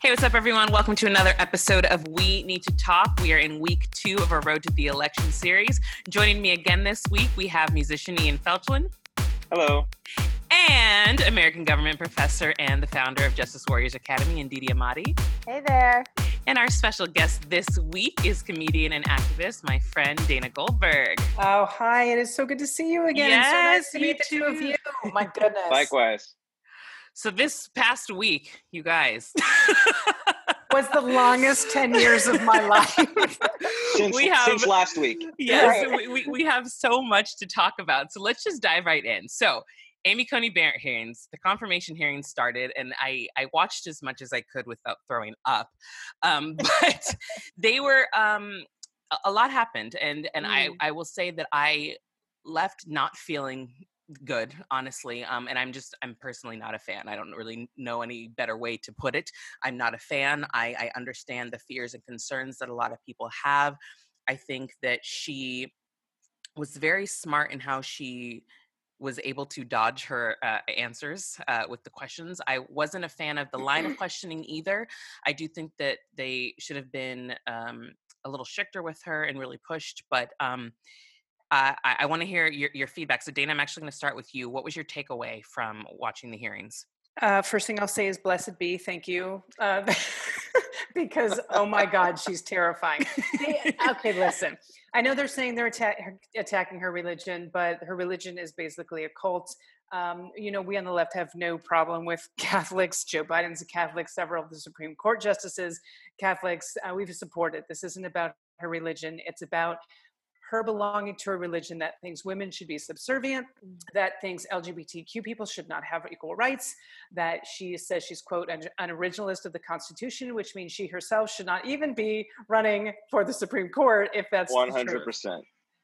Hey, what's up, everyone? Welcome to another episode of We Need to Talk. We are in week two of our Road to the Election series. Joining me again this week, we have musician Ian Felchlin. Hello. And American government professor and the founder of Justice Warriors Academy, Ndidi Amadi. Hey there. And our special guest this week is comedian and activist, my friend Dana Goldberg. Oh, hi. It is so good to see you again. Yes, so nice to meet the two of too. you. My goodness. Likewise. So, this past week, you guys, Was the longest 10 years of my life. Since, We have- since last week. yes, Right. we, we, we have so much to talk about. So, let's just dive right in. So, Amy Coney Barrett hearings, the confirmation hearings started, and I, I watched as much as I could without throwing up. Um, but they were, um, a, a lot happened. And, and I, Mm. I will say that I left not feeling good honestly um and i'm just i'm personally not a fan i don't really know any better way to put it i'm not a fan i i understand the fears and concerns that a lot of people have i think that she was very smart in how she was able to dodge her uh, answers uh, with the questions. I wasn't a fan of the line of questioning either. I do think that they should have been um, a little stricter with her and really pushed. But um, I, I- want to hear your, your feedback. So, Dana, I'm actually going to start with you. What was your takeaway from watching the hearings? Uh, first thing I'll say is blessed be. Thank you. Uh, because, oh my God, she's terrifying. Okay, listen. I know they're saying they're atta- attacking her religion, but her religion is basically a cult. Um, you know, we on the left have no problem with Catholics. Joe Biden's a Catholic. Several of the Supreme Court justices, Catholics. Uh, we've supported. This isn't about her religion. It's about her belonging to a religion that thinks women should be subservient, that thinks LGBTQ people should not have equal rights, that she says she's, quote, an, an originalist of the Constitution, which means she herself should not even be running for the Supreme Court if that's the truth. 100%.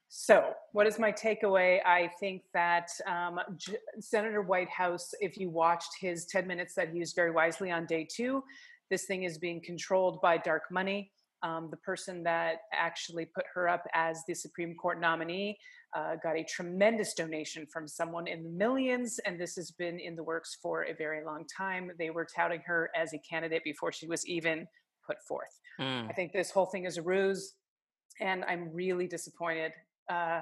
So, what is my takeaway? I think that um, J- Senator Whitehouse, if you watched his 10 minutes that he used very wisely on day two, this thing is being controlled by dark money. Um, the person that actually put her up as the Supreme Court nominee uh, got a tremendous donation from someone in the millions, and this has been in the works for a very long time. They were touting her as a candidate before she was even put forth. Mm. I think this whole thing is a ruse, and I'm really disappointed. Uh,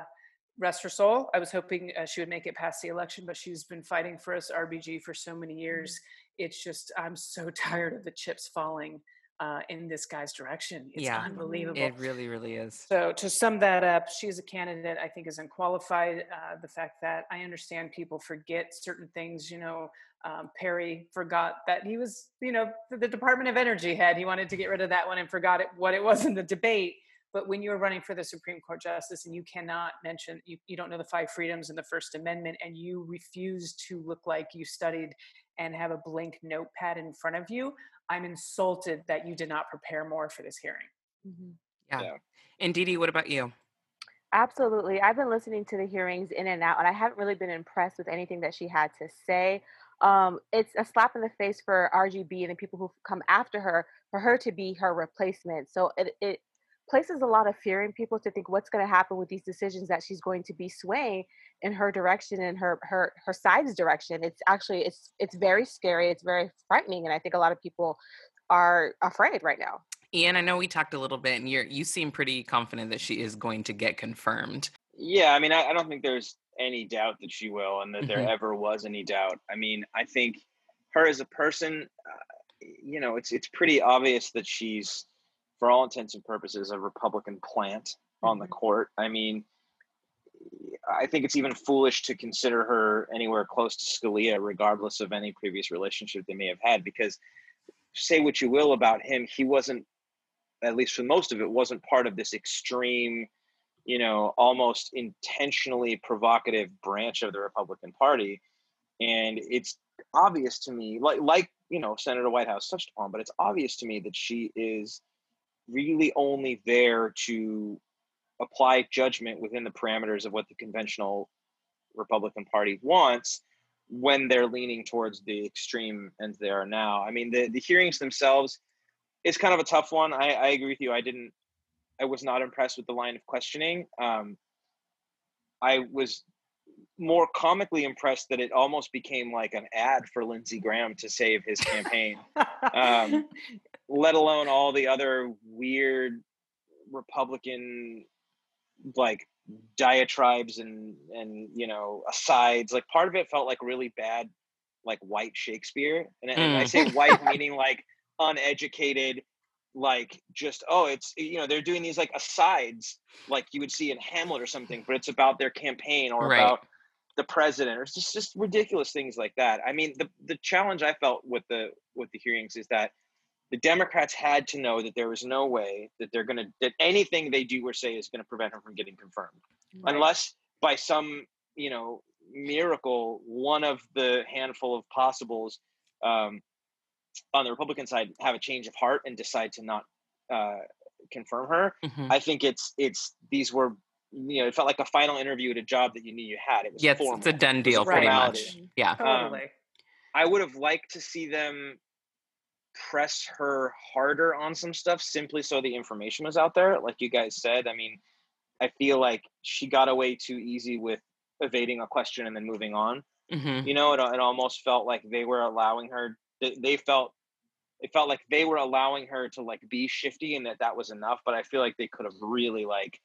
rest her soul. I was hoping uh, she would make it past the election, but she's been fighting for us RBG for so many years. It's just I'm so tired of the chips falling uh, in this guy's direction. It's Yeah. unbelievable. It really, really is. So to sum that up, she is a candidate I think is unqualified. Uh, the fact that I understand people forget certain things, you know, um, Perry forgot that he was, you know, the, Department of Energy head. He wanted to get rid of that one and forgot it, what it was in the debate. But when you're running for the Supreme Court justice and you cannot mention, you, you don't know the five freedoms and the First Amendment, and you refuse to look like you studied and have a blank notepad in front of you, I'm insulted that you did not prepare more for this hearing. Yeah. Yeah. And Didi, what about you? Absolutely. I've been listening to the hearings in and out, and I haven't really been impressed with anything that she had to say. Um, it's a slap in the face for RGB and the people who come after her for her to be her replacement. So it, it places a lot of fear in people to think what's going to happen with these decisions that she's going to be swaying in her direction and her her her side's direction. It's actually it's it's very scary. It's very frightening, and I think a lot of people are afraid right now. Ian, I know we talked a little bit, and you're you seem pretty confident that she is going to get confirmed. Yeah, I mean, I, I don't think there's any doubt that she will and that there Mhm. ever was any doubt. I mean, I think her as a person, uh, you know, it's it's pretty obvious that she's, for all intents and purposes, a Republican plant on the Mhm. court. I mean, I think it's even foolish to consider her anywhere close to Scalia, regardless of any previous relationship they may have had, because say what you will about him, he wasn't, at least for most of it, wasn't part of this extreme, you know, almost intentionally provocative branch of the Republican Party. And it's obvious to me, like like you know, Senator Whitehouse touched upon, but it's obvious to me that she is really only there to apply judgment within the parameters of what the conventional Republican Party wants when they're leaning towards the extreme ends they are now. I mean, the, the hearings themselves is kind of a tough one. I, I agree with you. I didn't, I was not impressed with the line of questioning. Um, I was more comically impressed that it almost became like an ad for Lindsey Graham to save his campaign. um, let alone all the other weird Republican like diatribes and and you know asides. Like part of it felt like really bad, like white Shakespeare, and, mm. and I say mm. white meaning like uneducated like just oh it's you know they're doing these like asides like you would see in hamlet or something but it's about their campaign or right. about the president or just just ridiculous things like that i mean the the challenge i felt with the with the hearings is that the democrats had to know that there was no way that they're going to that anything they do or say is going to prevent her from getting confirmed right. unless by some you know miracle one of the handful of possibles um, on the Republican side have a change of heart and decide to not uh, confirm her. Mm-hmm. I think it's it's these were you know it felt like a final interview at a job that you knew you had. It was yeah, it's, a done deal pretty much. Yeah, totally. Um, I would have liked to see them press her harder on some stuff simply so the information was out there. Like you guys said, I mean, I feel like she got away too easy with evading a question and then moving on. Mm-hmm. You know, it, it almost felt like they were allowing her they, they felt it felt like they were allowing her to like be shifty and that that was enough but i feel like they could have really like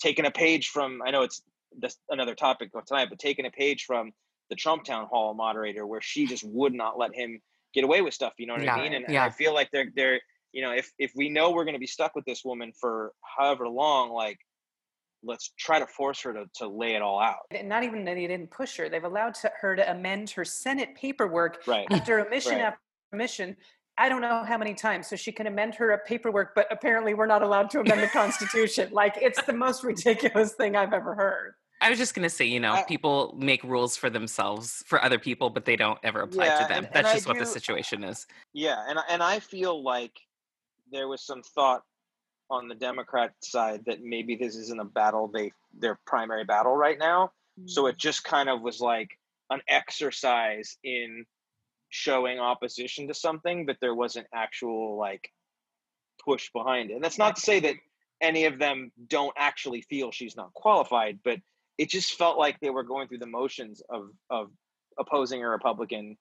taken a page from i know it's this another topic of tonight but taking a page from the trump town hall moderator where she just would not let him get away with stuff you know what yeah, i mean and, yeah. i feel like they're they're you know if if we know we're going to be stuck with this woman for however long like let's try to force her to, to lay it all out. And not even that they didn't push her. They've allowed to, her to amend her Senate paperwork right. after omission right. after omission. I don't know how many times. So she can amend her paperwork, but apparently we're not allowed to amend the Constitution. like it's the most ridiculous thing I've ever heard. I was just going to say, you know, I, people make rules for themselves, for other people, but they don't ever apply yeah, to them. And, That's and just what the situation is. Yeah, and and I feel like there was some thought on the Democrat side that maybe this isn't a battle they their primary battle right now. Mm-hmm. So it just kind of was like an exercise in showing opposition to something, but there wasn't actual like push behind it. And that's not to say that any of them don't actually feel she's not qualified, but it just felt like they were going through the motions of of opposing a Republican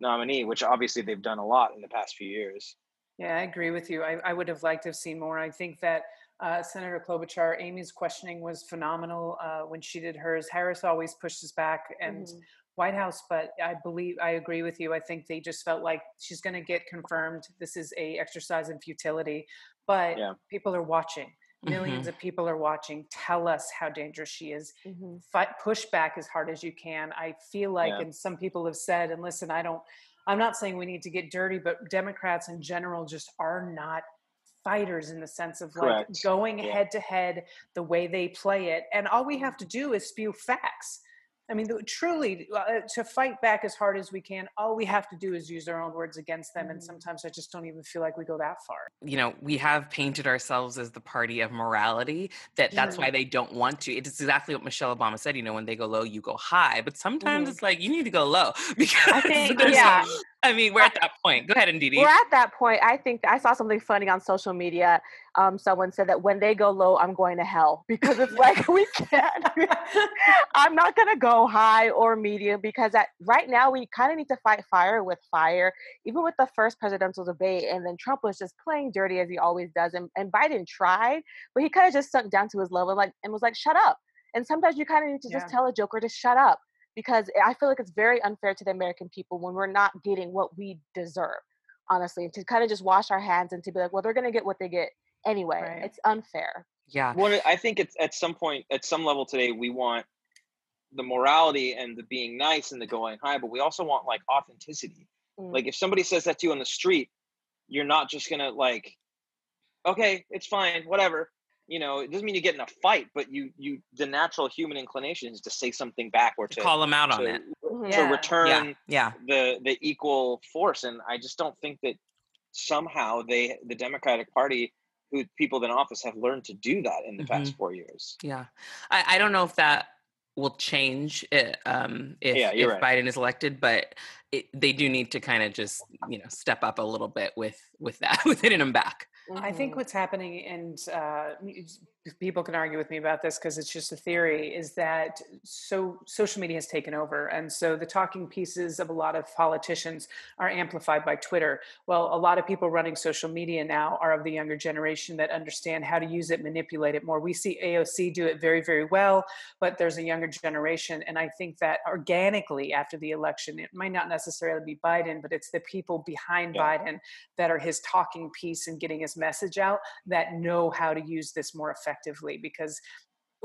nominee, which obviously they've done a lot in the past few years. Yeah, I agree with you. I, I would have liked to have seen more. I think that uh, Senator Klobuchar, Amy's questioning was phenomenal uh, when she did hers. Harris always pushes back, and mm-hmm. Whitehouse, but I believe I agree with you. I think they just felt like she's going to get confirmed. This is a exercise in futility, but yeah. people are watching. 1000000s mm-hmm. of people are watching. Tell us how dangerous she is. Mm-hmm. Fight, push back as hard as you can. I feel like, yeah. and some people have said, and listen, I don't I'm not saying we need to get dirty, but Democrats in general just are not fighters in the sense of like Correct. going head to head the way they play it. And all we have to do is spew facts. I mean, truly, uh, to fight back as hard as we can, all we have to do is use our own words against them. And mm-hmm. sometimes I just don't even feel like we go that far. You know, we have painted ourselves as the party of morality, that that's why they don't want to. It's exactly what Michelle Obama said, you know, when they go low, you go high. But sometimes mm-hmm. it's like, you need to go low because I think, yeah. I mean, we're at that point. Go ahead, Ndidi. We're at that point. I think I saw something funny on social media. Um, someone said that when they go low, I'm going to hell because it's like we can't. I'm not going to go high or medium because at, right now we kind of need to fight fire with fire. Even with the first presidential debate, and then Trump was just playing dirty as he always does, and, and Biden tried, but he kind of just sunk down to his level, like and was like, "Shut up." And sometimes you kind of need to yeah. just tell a joker to shut up because I feel like it's very unfair to the American people when we're not getting what we deserve, honestly, to kind of just wash our hands and to be like, well, they're going to get what they get anyway. Right. It's unfair. Yeah. Well, I think it's at some point, at some level today, we want the morality and the being nice and the going high, but we also want like authenticity. Mm. Like if somebody says that to you on the street, you're not just gonna like, okay, it's fine, whatever you know, it doesn't mean you get in a fight, but you you the natural human inclination is to say something back or to, to call them out to, on it, to yeah. return yeah. yeah. the the equal force. And I just don't think that somehow they the Democratic Party who people in office have learned to do that in the mm-hmm. past four years. Yeah, I, I don't know if that will change it, um, if, yeah, if right. Biden is elected, but it, they do need to kind of just you know step up a little bit with with that with hitting him back. I think Mhm. what's happening, and uh, people can argue with me about this because it's just a theory, is that so social media has taken over, and so the talking pieces of a lot of politicians are amplified by Twitter. Well, a lot of people running social media now are of the younger generation that understand how to use it, manipulate it more. We see AOC do it very, very well, but there's a younger generation, and I think that organically after the election, it might not necessarily be Biden, but it's the people behind Yeah. Biden that are his talking piece and getting his message out that know how to use this more effectively because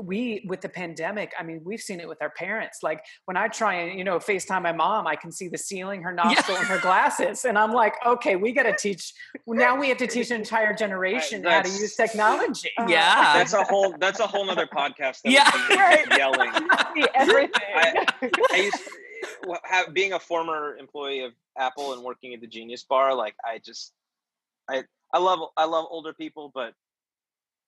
we with the pandemic i mean we've seen it with our parents like when i try and you know facetime my mom i can see the ceiling her nostril and her glasses and i'm like okay we got to teach now we have to teach an entire generation how to use technology Yeah. That's a whole. That's a whole nother podcast. That Yeah. Right. Yelling. Everything. I- I used well, have, being a former employee of Apple and working at the Genius Bar. Like I just, I I love I love older people, but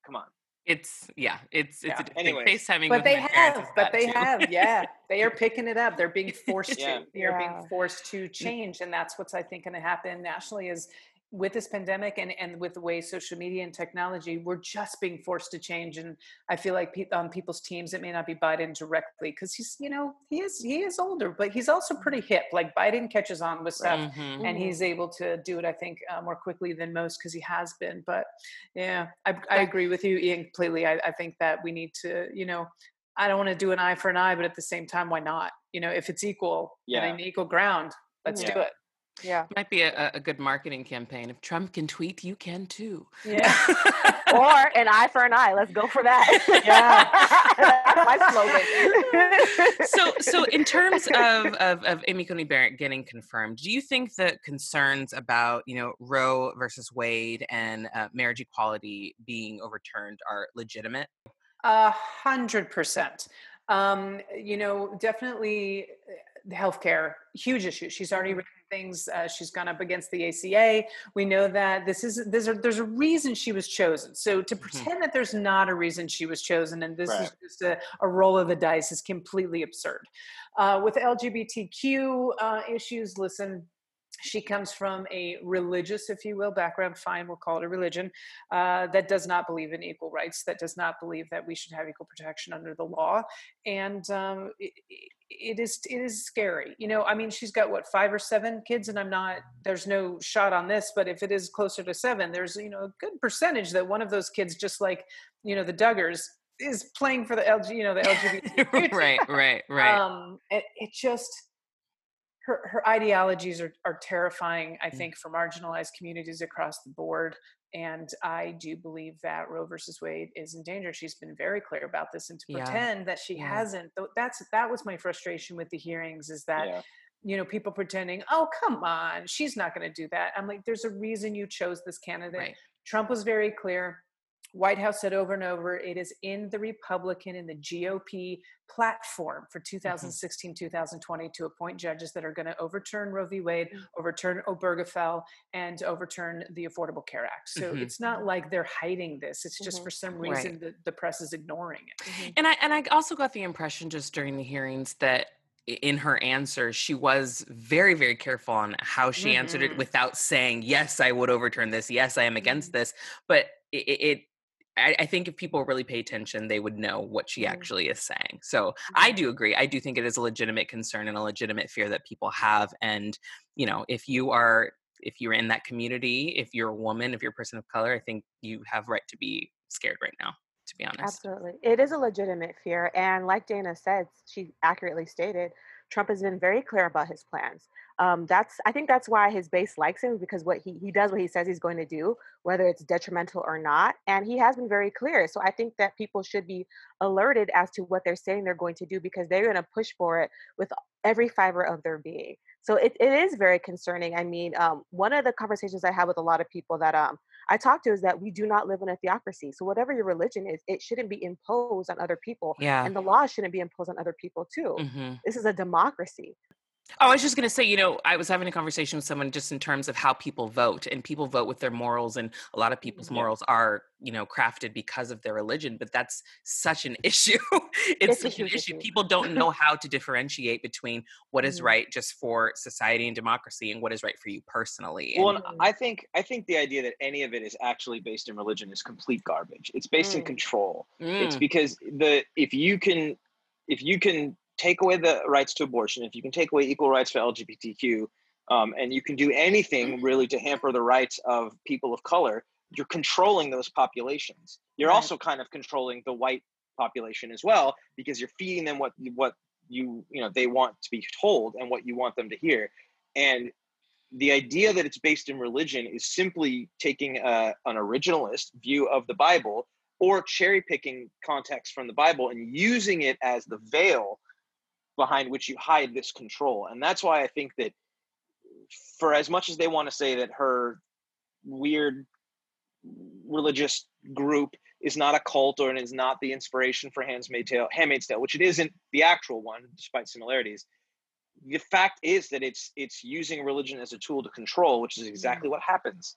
come on. It's yeah. It's it's Yeah. a, like, Anyways. FaceTiming but with they my have but they too. have yeah they are picking it up they're being forced Yeah. to they are Yeah. being forced to change and that's what's i think going to happen nationally is with this pandemic and, and with the way social media and technology we're just being forced to change and i feel like pe- on people's teams it may not be biden directly because he's you know he is he is older but he's also pretty hip like biden catches on with stuff Mhm. and Mhm. he's able to do it i think uh, more quickly than most because he has been but yeah I, I agree with you ian completely I, I think that we need to you know i don't want to do an eye for an eye but at the same time why not you know if it's equal Yeah. and an equal ground let's do it Yeah. Might be a, a good marketing campaign. If Trump can tweet, you can too. yeah Or an eye for an eye. Let's go for that. yeah. my slogan. so so in terms of, of of Amy Coney Barrett getting confirmed, do you think that concerns about you know Roe versus Wade and uh, marriage equality being overturned are legitimate? A hundred percent. Um, you know, definitely uh, the healthcare, huge issue. She's already written things. Uh, she's gone up against the ACA. We know that this is there's a, there's a reason she was chosen. So to pretend that there's not a reason she was chosen and this is just a, a roll of the dice is completely absurd. Uh, with LGBTQ uh, issues, listen. She comes from a religious, if you will, background. Fine, we'll call it a religion uh, that does not believe in equal rights, that does not believe that we should have equal protection under the law, and um, it, it is it is scary. You know, I mean, she's got what five or seven kids, and I'm not. There's no shot on this, but if it is closer to seven, there's you know a good percentage that one of those kids, just like you know the Duggars, is playing for the LG, you know the LGBT. right, right, right. Um, it, it just her her ideologies are are terrifying. I Mm. think for marginalized communities across the board. And I do believe that Roe versus Wade is in danger. She's been very clear about this, and to Yeah. pretend that she Yeah. hasn't, that's that was my frustration with the hearings. Is that Yeah. you know people pretending, oh come on, she's not going to do that. I'm like, there's a reason you chose this candidate. right. Trump was very clear. Whitehouse said over and over, it is in the Republican and the GOP platform for 2016, 2020 to appoint judges that are going to overturn Roe v. Wade, Mm. overturn Obergefell, and overturn the Affordable Care Act. So Mhm. it's not like they're hiding this. It's just Mhm. for some Right. reason the, the press is ignoring it. Mhm. And I and I also got the impression just during the hearings that in her answers she was very very careful on how she answered it Mhm. without saying yes I would overturn this yes I am against this but it, it it- I, I think if people really pay attention they would know what she Mhm. actually is saying so I do agree I do think it is a legitimate concern and a legitimate fear that people have and you know if you are if you're in that community if you're a woman if you're a person of color I think you have right to be scared right now to be honest Absolutely. It is a legitimate fear. And like Dana said, she accurately stated, Trump has been very clear about his plans. Um, that's I think that's why his base likes him because what he, he does what he says he's going to do, whether it's detrimental or not. And he has been very clear. So I think that people should be alerted as to what they're saying they're going to do because they're going to push for it with every fiber of their being. So it, it is very concerning. I mean, um, one of the conversations I have with a lot of people that um, I talk to is that we do not live in a theocracy. So whatever your religion is, it shouldn't be imposed on other people, yeah and the law shouldn't be imposed on other people too. hmm This is a democracy. Oh, I was just going to say, you know, I was having a conversation with someone just in terms of how people vote, and people vote with their morals, and a lot of people's Yeah. morals are, you know, crafted because of their religion. But that's such an issue. it's, It's such an issue. issue. People don't know how to differentiate between what is Mhm. right just for society and democracy and what is right for you personally. Well, And I think I think the idea that any of it is actually based in religion is complete garbage. It's based in Mm. control. It's Mm, because the if you can if you can take away the rights to abortion, if you can take away equal rights for LGBTQ, um, and you can do anything really to hamper the rights of people of color, you're controlling those populations. You're Right. also kind of controlling the white population as well because you're feeding them what what you you know they want to be told and what you want them to hear. And the idea that it's based in religion is simply taking a, an originalist view of the Bible or cherry picking context from the Bible and using it as the veil behind which you hide this control. And that's why I think that for as much as they want to say that her weird religious group is not a cult or it is not the inspiration for Handmaid's Tale, Handmaid's Tale, which it isn't the actual one, despite similarities. The fact is that it's it's using religion as a tool to control, which is exactly what happens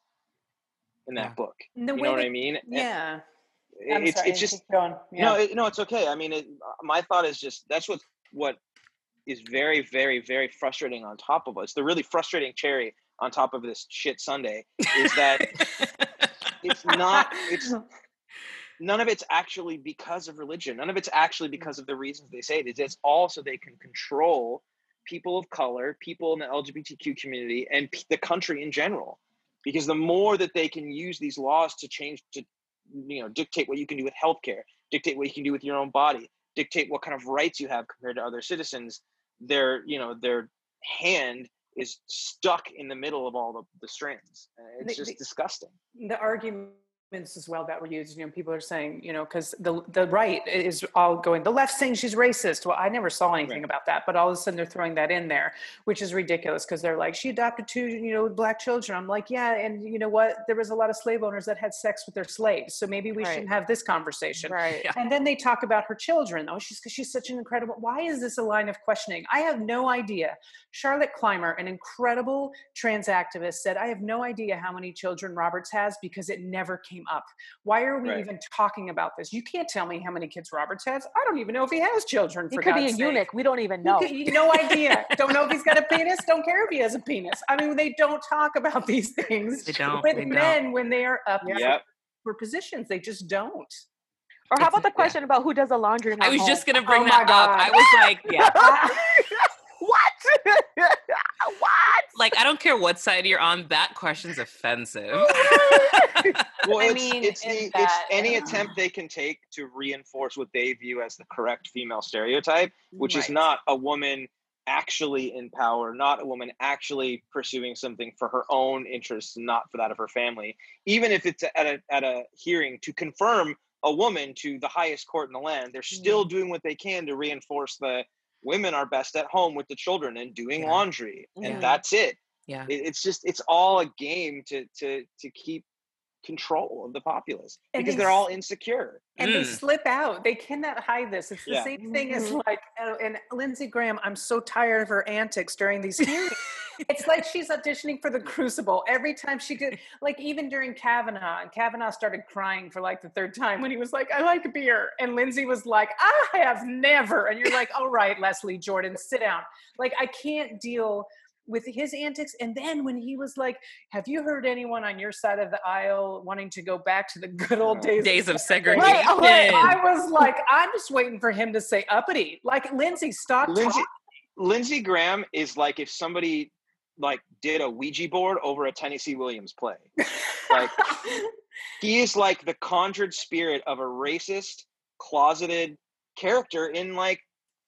in that Yeah. book. The You know what they- I mean? Yeah. it- it's sorry, it's just. Yeah. no, it, no, it's okay. I mean, it, my thought is just that's what what is very, very, very frustrating on top of us. The really frustrating cherry on top of this shit sundae is that it's not. It's none of it's actually because of religion. None of it's actually because of the reasons they say it is. It's all so they can control people of color, people in the LGBTQ community, and p- the country in general. Because the more that they can use these laws to change to, you know, dictate what you can do with healthcare, dictate what you can do with your own body, dictate what kind of rights you have compared to other citizens, their, you know, their hand is stuck in the middle of all the, the strands. Uh, It's The- just the- disgusting. the arguments as well that were used you know people are saying you know because the the right is all going the left saying she's racist well i never saw anything Right. about that but all of a sudden they're throwing that in there which is ridiculous because they're like she adopted two you know black children i'm like yeah and you know what there was a lot of slave owners that had sex with their slaves so maybe we Right. shouldn't have this conversation Right. Yeah. and then they talk about her children. Oh, she's because she's such an incredible. Why is this a line of questioning? I have no idea. Charlotte Clymer, an incredible trans activist, said, "I have no idea how many children Roberts has because it never came up. Why are we Right. even talking about this? You can't tell me how many kids Roberts has. I don't even know if he has children. He For could be a sake. eunuch. We don't even You know. could- no idea. don't know if he's got a penis. Don't care if he has a penis. I mean, they don't talk about these things They don't, with they don't. men when they are up for- Yep. for positions. They just don't. Or how about the yeah. question about who does the laundry in I was home? just going to oh bring Oh that up. I was like, yeah. what? What? Like, I don't care what side you're on. That question's offensive. Well, I it's, mean, it's in the it's that- any attempt they can take to reinforce what they view as the correct female stereotype, which is not a woman actually in power, not a woman actually pursuing something for her own interests, not for that of her family. Even if it's at a at a hearing to confirm a woman to the highest court in the land, they're still mm. doing what they can to reinforce the women are best at home with the children and doing Yeah. laundry, Yeah. and that's it yeah. it, it's just it's all a game to to to keep control of the populace And because they they're all insecure and they Mm. slip out. They cannot hide this. It's the Yeah. same thing as Mhm. like, uh, and Lindsey Graham. I'm so tired of her antics during these hearings. it's like she's auditioning for the Crucible every time she did. Like even during Kavanaugh, and Kavanaugh started crying for like the third time when he was like, "I like beer," and Lindsey was like, "I have never." And you're like, "All right, Leslie Jordan, sit down." Like I can't deal with his antics. And then when he was like, "Have you heard anyone on your side of the aisle wanting to go back to the good old days?" Days of segregation?" segregation. right. I was like, I'm just waiting for him to say uppity. Like Lindsey, stop lindsey talking. lindsey graham is like if somebody like did a ouija board over a tennessee williams play like he is like the conjured spirit of a racist closeted character in like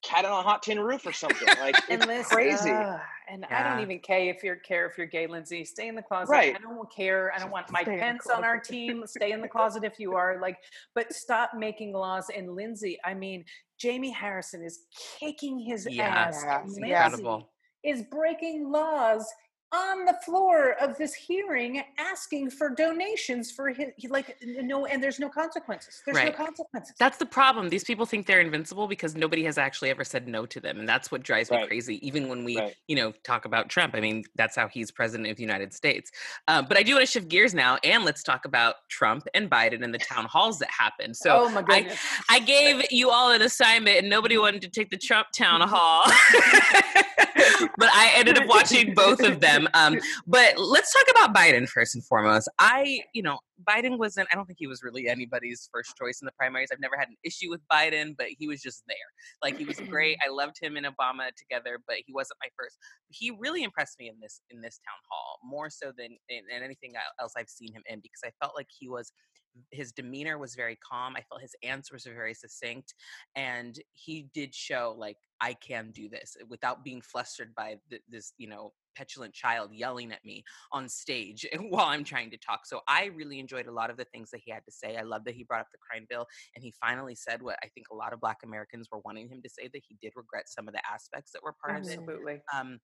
cat on a hot tin roof or something like And it's listen, crazy uh, and I don't even care if you're care if you're gay, Lindsey. Stay in the closet. Right. I don't care. I don't want Mike Stay in the Pence on our team. Stay in the closet if you are. Like, but stop making laws. And Lindsey, I mean, Jamie Harrison is kicking his Yeah, ass. Yeah, Lindsey incredible. Is breaking laws on the floor of this hearing asking for donations for his like no and there's no consequences there's Right. no consequences That's the problem. These people think they're invincible because nobody has actually ever said no to them. And that's what drives me crazy. Even when we, Right. you know, talk about Trump. I mean, that's how he's president of the United States. Um, but I do want to shift gears now and let's talk about Trump and Biden and the town halls that happened. So oh my goodness I gave you all an assignment and nobody wanted to take the Trump town hall. but I ended up watching both of them. Um, but let's talk about Biden first and foremost. I, you know, Biden wasn't, I don't think he was really anybody's first choice in the primaries. I've never had an issue with Biden, but he was just there. Like he was great. I loved him and Obama together, but he wasn't my first. He really impressed me in this in this town hall, more so than in, in anything else I've seen him in, because I felt like he was his demeanor was very calm. I felt his answers were very succinct, and he did show like I can do this without being flustered by th- this, you know, petulant child yelling at me on stage while I'm trying to talk. So I really enjoyed a lot of the things that he had to say. I love that he brought up the crime bill, and he finally said what I think a lot of Black Americans were wanting him to say that he did regret some of the aspects that were part of it. absolutely Um,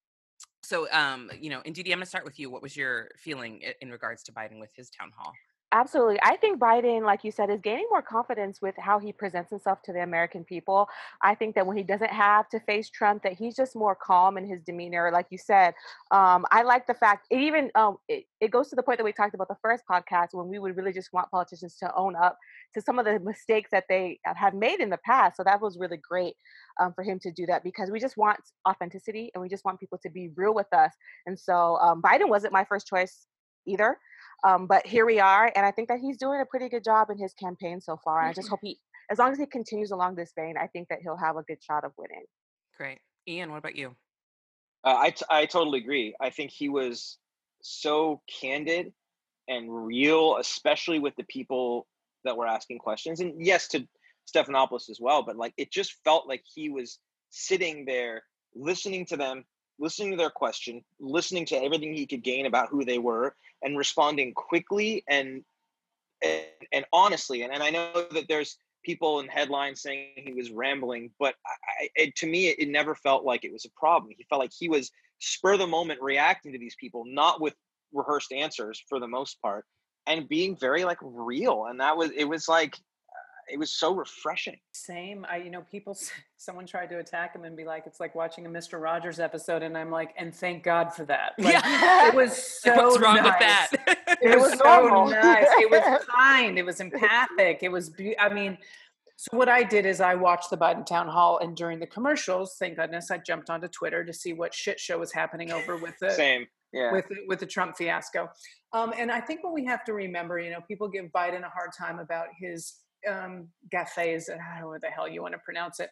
so, um, you know, and Didi, I'm going to start with you. What was your feeling in regards to Biden with his town hall? Absolutely. I think Biden, like you said, is gaining more confidence with how he presents himself to the American people. I think that when he doesn't have to face Trump, that he's just more calm in his demeanor. Like you said, um, I like the fact it even um, it, it goes to the point that we talked about the first podcast when we would really just want politicians to own up to some of the mistakes that they have made in the past. So that was really great um, for him to do that because we just want authenticity and we just want people to be real with us. And so um, Biden wasn't my first choice either. Um, but here we are, and I think that he's doing a pretty good job in his campaign so far. And I just hope he, as long as he continues along this vein, I think that he'll have a good shot of winning. Great. Ian, what about you? Uh, I, t- I totally agree. I think he was so candid and real, especially with the people that were asking questions. And yes, to Stephanopoulos as well, but like it just felt like he was sitting there listening to them, listening to their question, listening to everything he could gain about who they were, and responding quickly and and, and honestly. And, and I know that there's people in headlines saying he was rambling, but I, it, to me, it, never felt like it was a problem. He felt like he was spur the moment reacting to these people, not with rehearsed answers for the most part, and being very like real. And that was it was like it was so refreshing. Same. I, you know, people, someone tried to attack him and be like, it's like watching a Mr. Rogers episode. And I'm like, and thank God for that. Like, it was so What's wrong with that? It, It was, was so nice. It was kind. It was empathic. It was, be- I mean, so what I did is I watched the Biden town hall and during the commercials, thank goodness, I jumped onto Twitter to see what shit show was happening over with the, Same. Yeah. with the- with the Trump fiasco. Um, and I think what we have to remember, you know, people give Biden a hard time about his um, gaffes, and I don't know what the hell you want to pronounce it,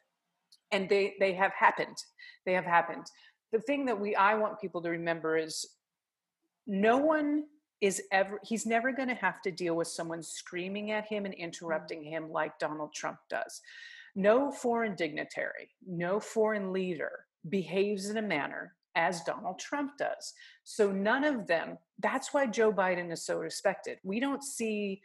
and they they have happened. They have happened. The thing that we I want people to remember is no one is ever he's never going to have to deal with someone screaming at him and interrupting him like Donald Trump does. No foreign dignitary, no foreign leader behaves in a manner as Donald Trump does. So none of them, that's why Joe Biden is so respected. We don't see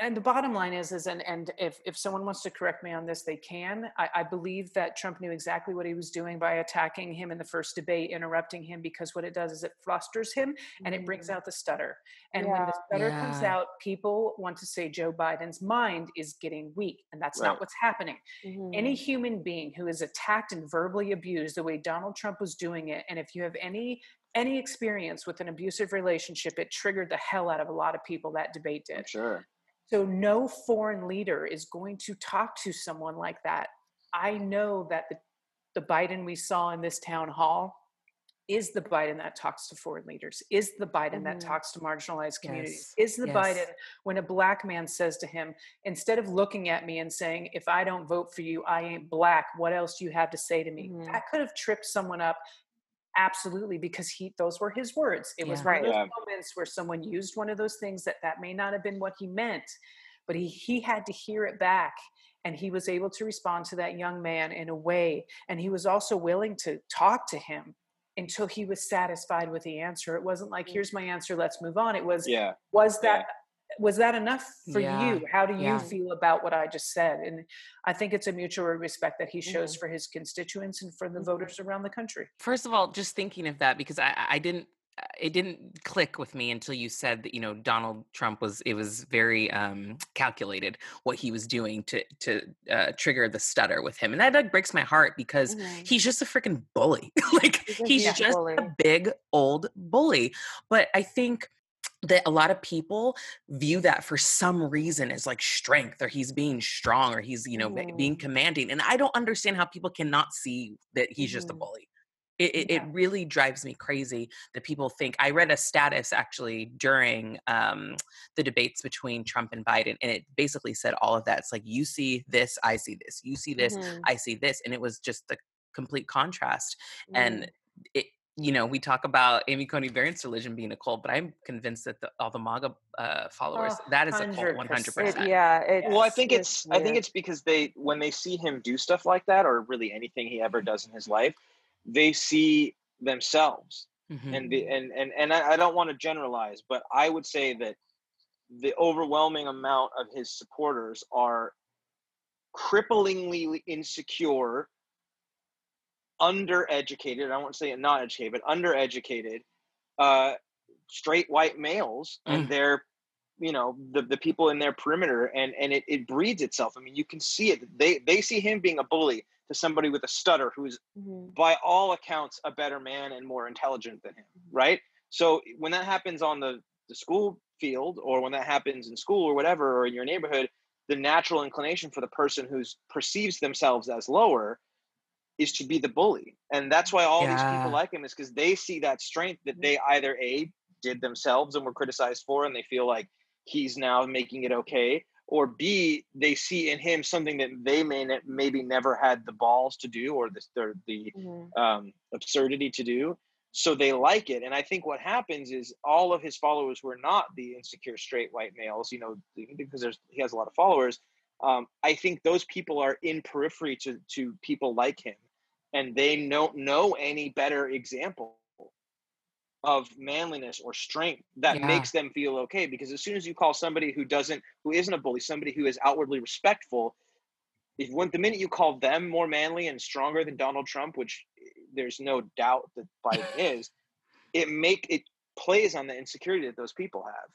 and the bottom line is is and and if if someone wants to correct me on this they can I, I believe that trump knew exactly what he was doing by attacking him in the first debate interrupting him because what it does is it flusters him and it brings Mhm. out the stutter and when the Yeah. stutter comes out people want to say joe biden's mind is getting weak and that's not what's happening Mhm. any human being who is attacked and verbally abused the way donald trump was doing it and if you have any any experience with an abusive relationship it triggered the hell out of a lot of people that debate I'm did sure. So no foreign leader is going to talk to someone like that. I know that the, the Biden we saw in this town hall is the Biden that talks to foreign leaders, is the Biden that Mhm. talks to marginalized communities, Yes, is the yes. Biden when a black man says to him, instead of looking at me and saying, if I don't vote for you, I ain't black, what else do you have to say to me? Mhm. That could have tripped someone up absolutely because he those were his words it was Yeah. one of those Yeah. moments where someone used one of those things that that may not have been what he meant but he he had to hear it back and he was able to respond to that young man in a way and he was also willing to talk to him until he was satisfied with the answer it wasn't like Mm. here's my answer let's move on it was Yeah. was Yeah. that was that enough for Yeah, you how do you yeah. feel about what i just said and i think it's a mutual respect that he shows Mhm. for his constituents and for the Mhm. voters around the country First of all, just thinking of that because I, I didn't uh, it didn't click with me until you said that you know Donald Trump was it was very um calculated what he was doing to to uh, trigger the stutter with him and that like breaks my heart because Mhm. he's just a freaking bully like he's just bully. a big old bully but I think that a lot of people view that for some reason as like strength or he's being strong or he's you know ma- being commanding and i don't understand how people cannot see that he's just a Mhm. bully. It, it, it really drives me crazy that people think i read a status actually during um, the debates between trump and biden and it basically said all of that. It's like you see this i see this. You see this Mhm. i see this and it was just the complete contrast and it you know we talk about amy coney barrett's religion being a cult but i'm convinced that the, all the maga uh, followers Oh, that is a cult 100%. 100% yeah, it, Well, I think it's it's I think it's because they when they see him do stuff like that or really anything he ever does in his life, they see themselves Mhm. and the and and and I, I don't want to generalize, but I would say that the overwhelming amount of his supporters are cripplingly insecure, undereducated. I won't say not educated, but undereducated, uh, straight white males, and Mm. they're you know the, the people in their perimeter and and it, it breeds itself i mean you can see it they they see him being a bully to somebody with a stutter who's Mhm. by all accounts a better man and more intelligent than him right so when that happens on the, the school field or when that happens in school or whatever or in your neighborhood the natural inclination for the person who's perceives themselves as lower is to be the bully and that's why all these people like him is because they see that strength that they either a did themselves and were criticized for and they feel like he's now making it okay or b they see in him something that they may ne- maybe never had the balls to do or the, the, the Mhm. um, absurdity to do. So they like it. And I think what happens is all of his followers were not the insecure straight white males, you know, because there's he has a lot of followers. Um, I think those people are in periphery to to people like him, and they don't know any better example of manliness or strength that Yeah. makes them feel okay. Because as soon as you call somebody who doesn't, who isn't a bully, somebody who is outwardly respectful, if when the minute you call them more manly and stronger than Donald Trump, which eh, there's no doubt that Biden is, it make it plays on the insecurity that those people have.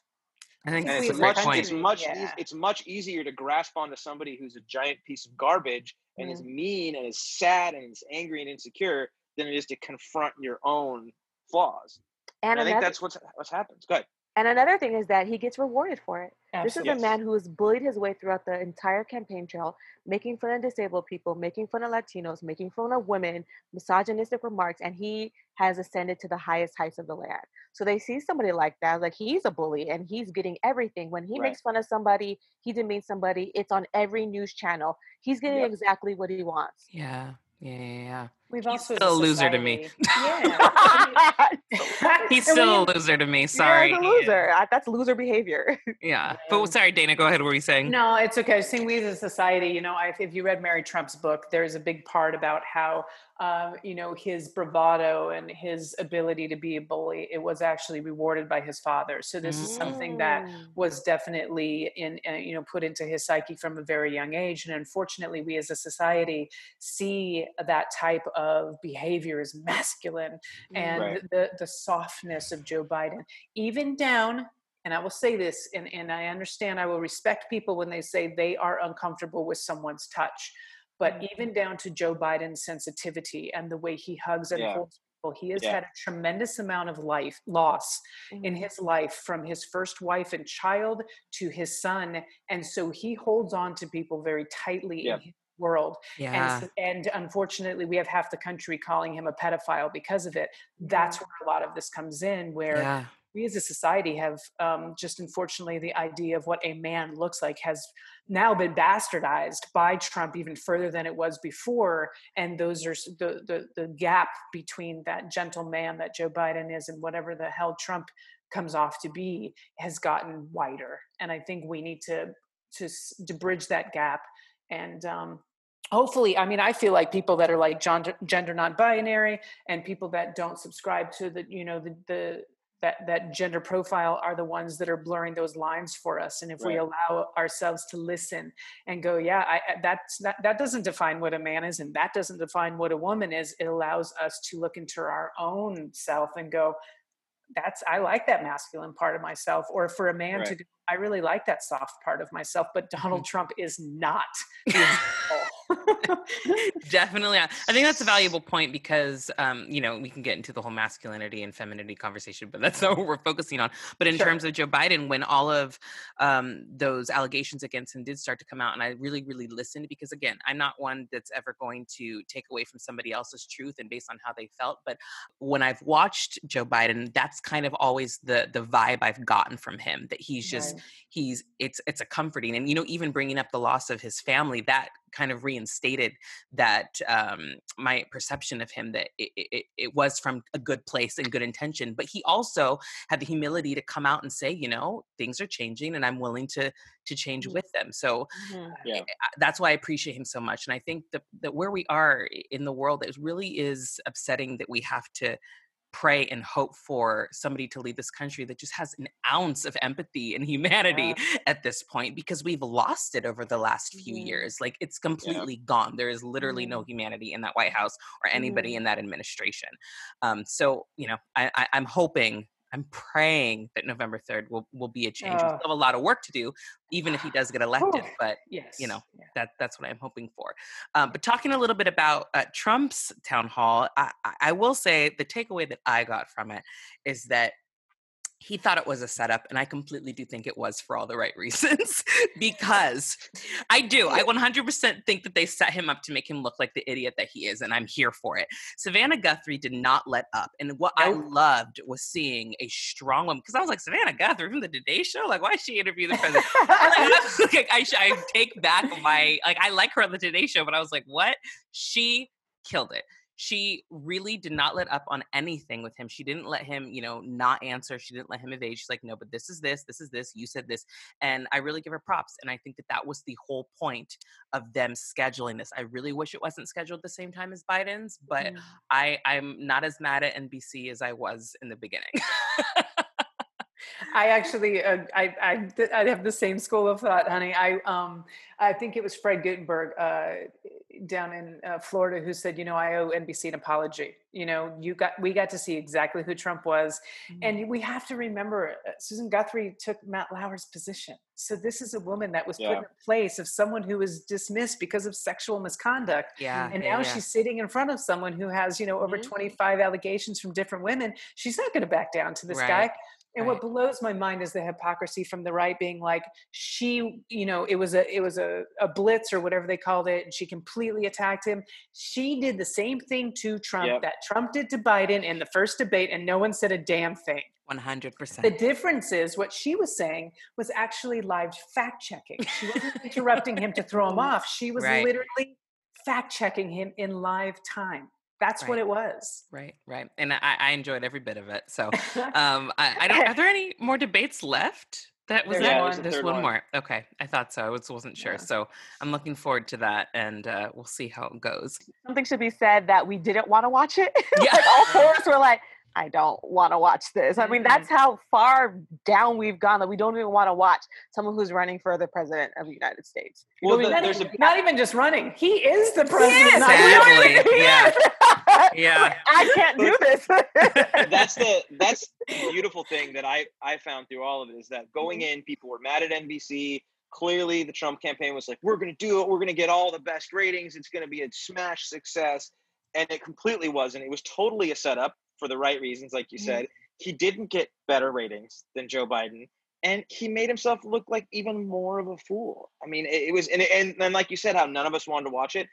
I think And it's a much it's much Yeah. eas- it's much easier to grasp onto somebody who's a giant piece of garbage and is mm-hmm. mean and is sad and is angry and insecure than it is to confront your own flaws. And And I think that's what's what's happens. Good. and another thing is that he gets rewarded for it. This is a man who has bullied his way throughout the entire campaign trail, making fun of disabled people, making fun of Latinos, making fun of women, misogynistic remarks, and he has ascended to the highest heights of the land. So they see somebody like that, like he's a bully and he's getting everything. When he Right. makes fun of somebody, he demeans somebody, it's on every news channel. He's getting Yep. exactly what he wants. yeah yeah yeah, yeah. We've He's also as still a loser to me. Yeah. he's still a loser to me sorry Yeah, he's a loser. I- That's loser behavior. yeah Yeah. but sorry dana go ahead what were you saying No, it's okay. I was saying we as a society, you know, I, if you read Mary Trump's book, there's a big part about how, um, you know, his bravado and his ability to be a bully, it was actually rewarded by his father. So this is something that Mm. was definitely in, uh, you know, put into his psyche from a very young age. And unfortunately, we as a society see that type of behavior as masculine and Right. the the softness of Joe Biden, even down. And I will say this, and, and I understand I will respect people when they say they are uncomfortable with someone's touch. But Mhm. even down to Joe Biden's sensitivity and the way he hugs and Yeah. holds people, he has Yeah. had a tremendous amount of life loss in Mhm. his life from his first wife and child to his son. And so he holds on to people very tightly Yeah. in his world. yeah And, and unfortunately, we have half the country calling him a pedophile because of it. That's where a lot of this comes in, where we as a society have um, just unfortunately the idea of what a man looks like has now been bastardized by Trump even further than it was before. And those are the, the, the gap between that gentle man that Joe Biden is and whatever the hell Trump comes off to be has gotten wider. And I think we need to, to, to bridge that gap. And um, hopefully, I mean, I feel like people that are like gender, gender non-binary and people that don't subscribe to the, you know, the, the, that that gender profile are the ones that are blurring those lines for us and if right. we allow ourselves to listen and go yeah I, that's that, that doesn't define what a man is and that doesn't define what a woman is it allows us to look into our own self and go that's i like that masculine part of myself or for a man right. to go i really like that soft part of myself but donald mm-hmm. trump is not Definitely. I think that's a valuable point because, um, you know, we can get into the whole masculinity and femininity conversation, but that's not what we're focusing on. But in sure. terms of Joe Biden, when all of um, those allegations against him did start to come out, and I really, really listened because, again, I'm not one that's ever going to take away from somebody else's truth and based on how they felt. But when I've watched Joe Biden, that's kind of always the the vibe I've gotten from him that he's just right. he's it's it's a comforting and you know even bringing up the loss of his family that kind of reinstated that um, my perception of him that it, it, it, was from a good place and good intention. But he also had the humility to come out and say, you know, things are changing, and I'm willing to to change mm-hmm. with them. So mm-hmm. yeah. that's why I appreciate him so much. And I think that that where we are in the world, it really is upsetting that we have to pray and hope for somebody to lead this country that just has an ounce of empathy and humanity yeah. at this point because we've lost it over the last few mm-hmm. years. Like it's completely yeah. gone. There is literally mm-hmm. no humanity in that White House or anybody mm-hmm. in that administration. Um, so, you know, I, I, I'm hoping I'm praying that November 3rd will, will be a change. Uh, we still have a lot of work to do, even if he does get elected. Oh, but yes, you know, yeah. that that's what I'm hoping for. Um, but talking a little bit about uh, Trump's town hall, I, I will say the takeaway that I got from it is that he thought it was a setup and i completely do think it was for all the right reasons because i do i 100% think that they set him up to make him look like the idiot that he is and i'm here for it. Savannah guthrie did not let up and what i loved was seeing a strong woman because i was like savannah guthrie from the today show? Like why is she interview the president? Like, I, I take back my like i like her on the today show but i was like what? She killed it she really did not let up on anything with him. She didn't let him, you know, not answer. She didn't let him evade. She's like, no, but this is this, this is this. You said this, and I really give her props. And I think that that was the whole point of them scheduling this. I really wish it wasn't scheduled the same time as Biden's, but mm. I I'm not as mad at NBC as I was in the beginning. I actually, uh, I, I, I have the same school of thought, honey. I, um, I think it was Fred Guttenberg uh, down in uh, Florida who said, you know, I owe NBC an apology. You know, you got, we got to see exactly who Trump was, mm-hmm. and we have to remember uh, Susan Guthrie took Matt Lauer's position. So this is a woman that was yeah. put in place of someone who was dismissed because of sexual misconduct. Yeah, and yeah, now yeah. she's sitting in front of someone who has, you know, over mm-hmm. 25 allegations from different women. She's not going to back down to this right. guy. And right. what blows my mind is the hypocrisy from the right being like, she, you know, it was a it was a, a blitz or whatever they called it, and she completely attacked him. She did the same thing to Trump yep. that Trump did to Biden in the first debate, and no one said a damn thing. 100%. The difference is what she was saying was actually live fact checking. She wasn't interrupting him to throw him off. She was right. literally fact checking him in live time that's right. what it was right right and I, I, enjoyed every bit of it so um I, I, don't are there any more debates left that was yeah, that one there's one, one, more okay i thought so i was, wasn't sure yeah. so i'm looking forward to that and uh, we'll see how it goes something should be said that we didn't want to watch it yeah. like all four of us were like I don't want to watch this. I mean, that's how far down we've gone that we don't even want to watch someone who's running for the president of the United States. Well, the, there's a, not even just running; he is the president. Exactly. yeah. Yeah. I can't do this. that's the that's the beautiful thing that I I found through all of it is that going mm-hmm. in, people were mad at NBC. Clearly, the Trump campaign was like, "We're going to do it. We're going to get all the best ratings. It's going to be a smash success." And it completely wasn't. It was totally a setup for the right reasons, like you mm-hmm. said. He didn't get better ratings than Joe Biden, and he made himself look like even more of a fool. I mean, it, it was, and, and and like you said, how none of us wanted to watch it.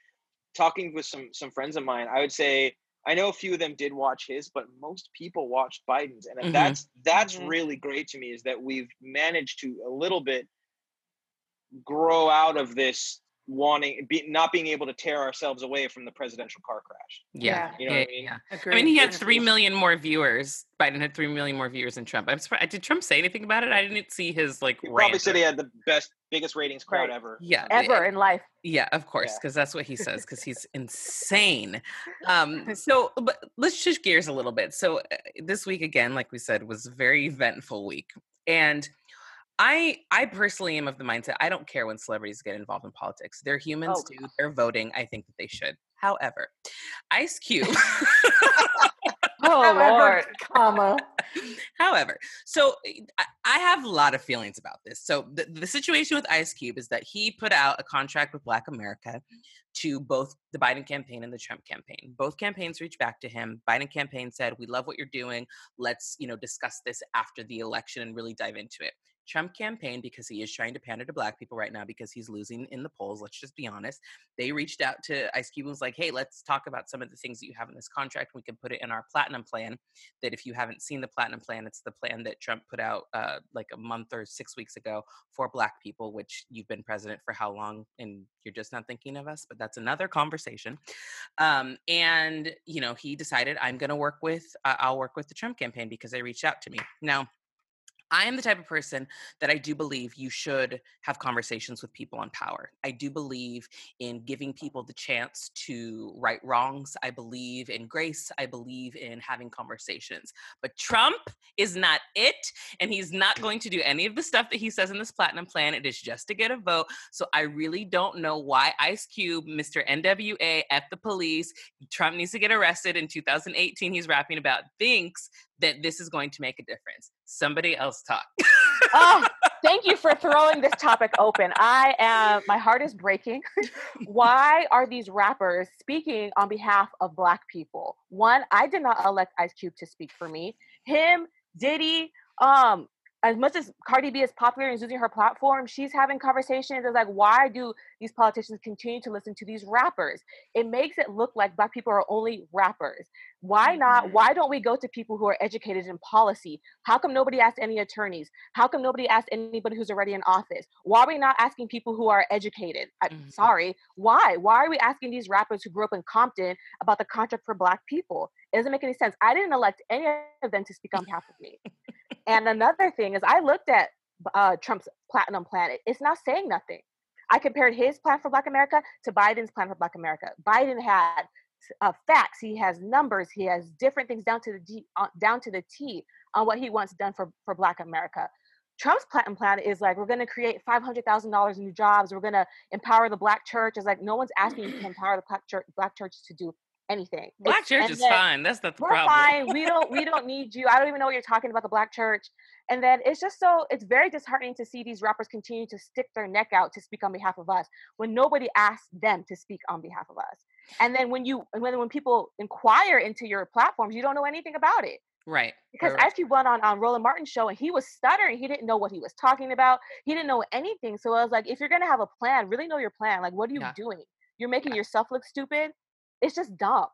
Talking with some some friends of mine, I would say I know a few of them did watch his, but most people watched Biden's, and mm-hmm. that's that's mm-hmm. really great to me. Is that we've managed to a little bit grow out of this wanting be, not being able to tear ourselves away from the presidential car crash. Yeah, Yeah. You know yeah, what I mean? yeah. Agreed. I mean, he had It's- three it's- million more viewers. Biden had three million more viewers than Trump. I'm surprised. Did Trump say anything about it? I didn't see his like He probably rant. said he had the best, biggest ratings crowd Right. ever. Yeah, Ever in life. Yeah, of course, Yeah. because that's what he says. Because he's insane. Um, so, but let's shift gears a little bit. So, uh, this week again, like we said, was a very eventful week, and I, I personally am of the mindset I don't care when celebrities get involved in politics. They're humans Oh, too. They're voting. I think that they should. However, Ice Cube. Oh However, Lord. comma. However, so eh, I- I have a lot of feelings about this. So the, the situation with Ice Cube is that he put out a contract with Black America to both the Biden campaign and the Trump campaign. Both campaigns reached back to him. Biden campaign said, "We love what you're doing. Let's, you know, discuss this after the election and really dive into it." Trump campaign because he is trying to pander to black people right now because he's losing in the polls. Let's just be honest. They reached out to Ice Cube and was like, "Hey, let's talk about some of the things that you have in this contract. We can put it in our platinum plan." that if you haven't seen the platinum plan it's the plan that trump put out uh, like a month or six weeks ago for black people which you've been president for how long and you're just not thinking of us but that's another conversation um, and you know he decided i'm going to work with uh, i'll work with the trump campaign because they reached out to me now I am the type of person that I do believe you should have conversations with people on power. I do believe in giving people the chance to right wrongs. I believe in grace. I believe in having conversations. But Trump is not it, and he's not going to do any of the stuff that he says in this platinum plan. It is just to get a vote. So I really don't know why Ice Cube, Mr. NWA, F the police, Trump needs to get arrested in 2018, he's rapping about, thinks that this is going to make a difference. Somebody else talk. oh, thank you for throwing this topic open. I am, my heart is breaking. Why are these rappers speaking on behalf of Black people? One, I did not elect Ice Cube to speak for me. Him, Diddy, um, as much as Cardi B is popular and is using her platform, she's having conversations. It's like, why do these politicians continue to listen to these rappers? It makes it look like Black people are only rappers. Why not? Mhm. Why don't we go to people who are educated in policy? How come nobody asked any attorneys? How come nobody asked anybody who's already in office? Why are we not asking people who are educated? I'm Mhm. sorry. Why? Why are we asking these rappers who grew up in Compton about the contract for Black people? It doesn't make any sense. I didn't elect any of them to speak on behalf of me. And another thing is, I looked at uh, Trump's platinum plan. It's not saying nothing. I compared his plan for Black America to Biden's plan for Black America. Biden had uh, facts. He has numbers. He has different things down to the D, uh, down to the T on what he wants done for for Black America. Trump's platinum plan is like we're going to create five hundred thousand dollars in new jobs. We're going to empower the Black church. It's like no one's asking you to empower the Black church, Black church to do anything. Black It's- church is fine. That's not the we're problem. fine. We don't we don't need you. I don't even know what you're talking about the black church. And then it's just so it's very disheartening to see these rappers continue to stick their neck out to speak on behalf of us when nobody asked them to speak on behalf of us. And then when you when when people inquire into your platforms, you don't know anything about it. Right. Because right. Ice went on on Roland Martin's show and he was stuttering. He didn't know what he was talking about. He didn't know anything. So I was like, if you're gonna have a plan, really know your plan. Like, what are you Yeah. doing? You're making yourself look stupid. It's just dumb.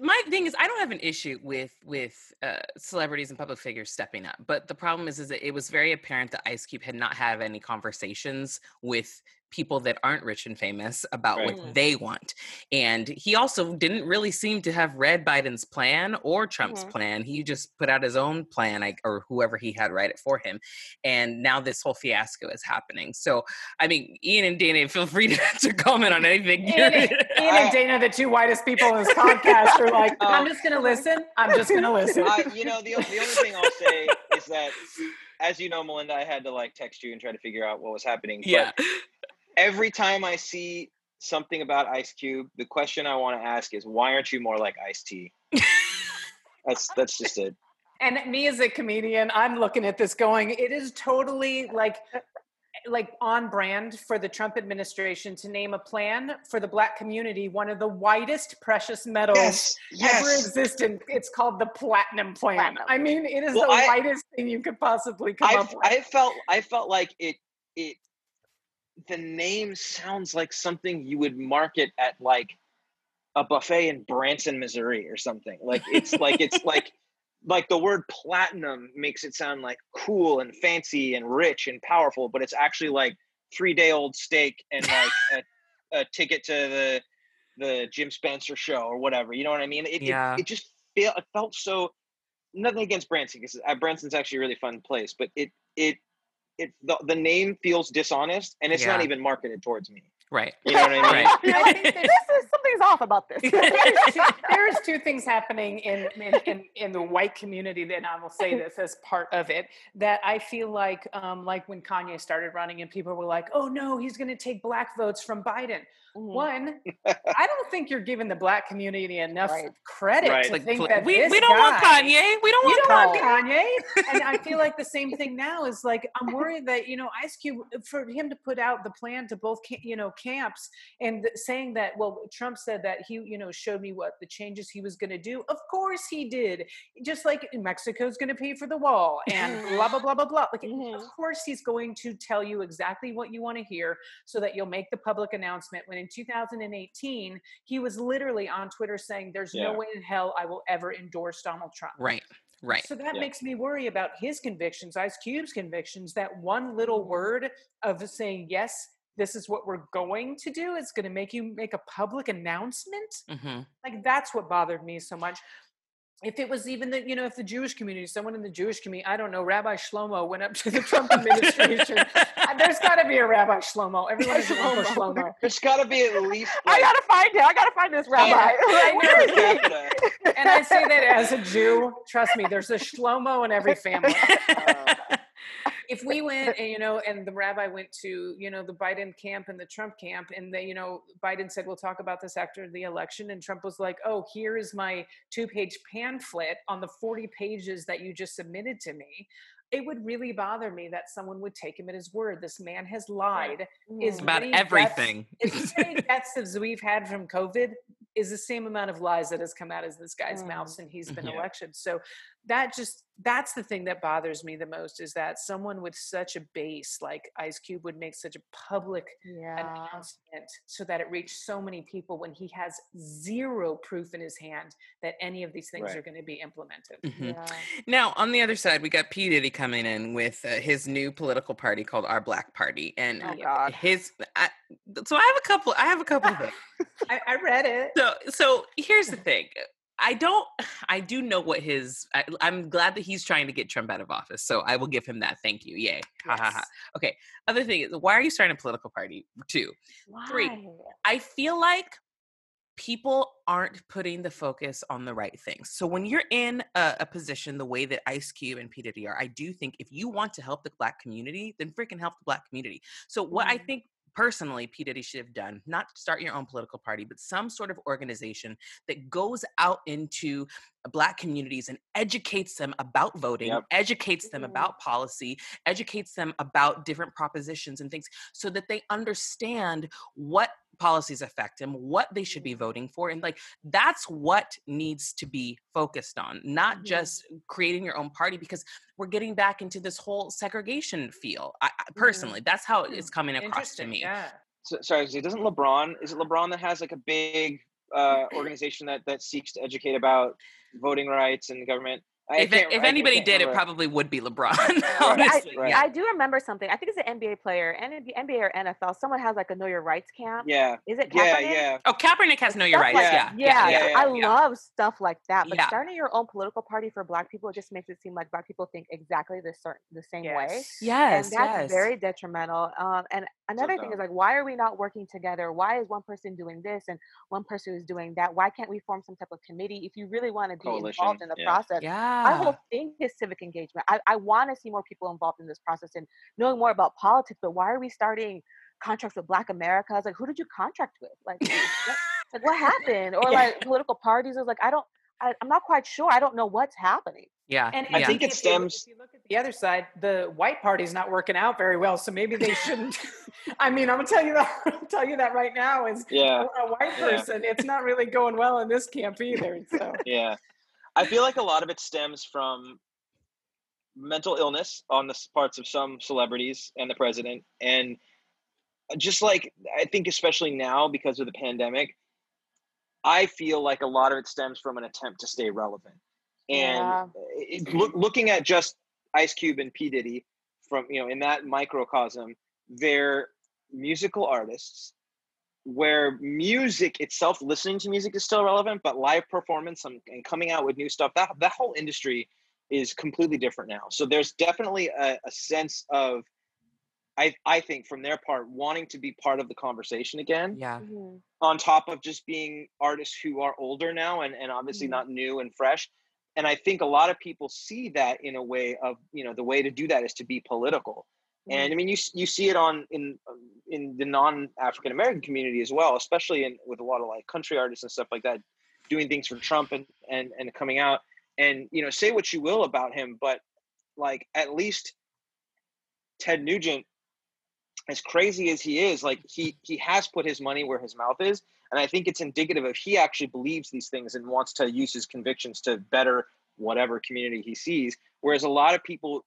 my thing is i don't have an issue with with uh, celebrities and public figures stepping up but the problem is is that it was very apparent that ice cube had not had any conversations with people that aren't rich and famous about Right. what they want and he also didn't really seem to have read biden's plan or trump's Mhm. plan he just put out his own plan like, or whoever he had write it for him and now this whole fiasco is happening so i mean ian and dana feel free to, to comment on anything Ian, Ian and Dana, the two whitest people in this podcast, are like, I'm just going to listen. I'm just going to listen. I, you know, the, the only thing I'll say is that, as you know, Malynda, I had to like text you and try to figure out what was happening. yeah But every time I see something about Ice Cube, the question I want to ask is, why aren't you more like Ice T? that's that's just it. And me as a comedian, I'm looking at this going, it is totally like like on brand for the Trump administration to name a plan for the black community, one of the whitest precious metals ever existed. It's called the platinum plan. Platinum. I mean, it is Well, the I- whitest thing you could possibly come I up with. I felt I felt like it it the name sounds like something you would market at like a buffet in Branson, Missouri or something. Like it's like it's like like the word platinum makes it sound like cool and fancy and rich and powerful, but it's actually like three day old steak and like a a ticket to the the Jim Spencer show or whatever. You know what I mean? It Yeah. it, it just felt it felt so. Nothing against Branson because uh, Branson's actually a really fun place, but it it it the, the name feels dishonest and it's not even marketed towards me. Right. You know what I mean? Right. I think this is something's off about this. there's two things happening in, in, in, in the white community that I will say this as part of it that I feel like um, like when Kanye started running and people were like, oh no, he's going to take black votes from Biden. Mhm. One, I don't think you're giving the black community enough Right. credit Right. to Like, think that we, this we don't want Kanye. We don't want don't Kanye. want Kanye. And I feel like the same thing now is like I'm worried that you know Ice Cube for him to put out the plan to both you know camps and saying that well Trump said that he you know showed me what the changes he was going to do. Of course he did. Just like Mexico's going to pay for the wall and blah blah blah blah blah. Like of Mhm. course he's going to tell you exactly what you want to hear so that you'll make the public announcement. When in 2018 he was literally on Twitter saying there's no way in hell I will ever endorse Donald Trump. Right. Right. So that Yeah. makes me worry about his convictions, Ice Cube's convictions, that one little word of saying, yes, this is what we're going to do is going to make you make a public announcement. hmm Like that's what bothered me so much. If it was even the, you know, if the Jewish community, someone in the Jewish community, I don't know, Rabbi Shlomo went up to the Trump administration. There's got to be a Rabbi Shlomo. everyone is shlomo. shlomo there's got to be at least. I gotta find him. I gotta find this rabbi. I Like, where is per he? capita, And I say that as a Jew. Trust me, there's a Shlomo in every family. uh, if we went and you know and the rabbi went to you know the biden camp and the trump camp and they you know biden said we'll talk about this after the election and trump was like oh here is my two page pamphlet on the 40 pages that you just submitted to me it would really bother me that someone would take him at his word this man has lied is Mhm. About many deaths- everything. as many deaths as we've had from covid is the same amount of lies that has come out of this guy's Mm. mouth since he's been Yeah. elected so that just that's the thing that bothers me the most is that someone with such a base like ice cube would make such a public Yeah. announcement so that it reached so many people when he has zero proof in his hand that any of these things Right. are going to be implemented Mhm. Yeah. Now, on the other side, we got P. Diddy coming in with uh, his new political party called Our Black Party. And Oh God. his, I, so I have a couple, I have a couple of things. I, I read it So, so here's the thing. I don't. I do know what his. I, I'm glad that he's trying to get Trump out of office. So I will give him that. Thank you. Yay. Ha ha ha. Okay. Other thing is, why are you starting a political party? Two. Three. Why? I feel like people aren't putting the focus on the right things. So when you're in a, a position the way that Ice Cube and P Diddy are, I do think if you want to help the black community, then freaking help the black community. So what I Mhm. think personally P Diddy should have done, not start your own political party, but some sort of organization that goes out into black communities and educates them about voting, Yep. educates them Mhm. about policy, educates them about different propositions and things so that they understand what policies affect them, what they should be voting for. And like that's what needs to be focused on, not Mhm. just creating your own party because we're getting back into this whole segregation feel. I, I personally, that's how Hmm. it's coming across to me. yeah so, sorry, doesn't LeBron? Is it LeBron that has like a big uh, organization that that seeks to educate about voting rights and government? I If, can't- if I- I anybody can't did, it probably would be LeBron. I, honestly, right. I do remember something. I think it's an NBA player, and NBA or NFL. Someone has like a Know Your Rights camp. Yeah, Is it yeah, Kaepernick? yeah. Oh, Kaepernick has know your rights. like- yeah, Yeah, yeah, yeah, I yeah. love stuff like that. But Yeah. starting your own political party for Black people it just makes it seem like Black people think exactly the certain the same way, yes Yes, and that's yes. very detrimental. Um, and another thing dumb. is like, why are we not working together? Why is one person doing this and one person is doing that? Why can't we form some type of committee if you really want to be Coalition, involved in the yeah. process? yeah. My whole thing is civic engagement. I, I want to see more people involved in this process and knowing more about politics. But why are we starting contracts with Black Americas? Like, who did you contract with? Like, what, like what happened? Or Yeah. like political parties? It was like, I don't. I, I'm not quite sure. I don't know what's happening. yeah. And I yeah. think it if you stems- If you look at the other side, the white party's not working out very well, so maybe they shouldn't. I mean, I'm gonna tell you that. I'll tell you that right now. Is Yeah, a white Yeah. person, it's not really going well in this camp either. So yeah. I feel like a lot of it stems from mental illness on the parts of some celebrities and the president, and just like I think, especially now because of the pandemic, I feel like a lot of it stems from an attempt to stay relevant. And Yeah. it, look, looking at just Ice Cube and P Diddy from you know in that microcosm, they're musical artists where music itself, listening to music is still relevant, but live performance and, and coming out with new stuff, that that whole industry is completely different now. So there's definitely a, a sense of I, I think from their part wanting to be part of the conversation again Yeah. Mhm. on top of just being artists who are older now and, and obviously Mhm. not new and fresh and i think a lot of people see that in a way of you know the way to do that is to be political and i mean you you see it on in um, in the non african american community as well especially in with a lot of like country artists and stuff like that doing things for trump and and, and coming out. And you know say what you will about him but like at least ted nugent as crazy as he is like he he has put his money where his mouth is. And i think it's indicative of he actually believes these things and wants to use his convictions to better whatever community he sees. Whereas a lot of people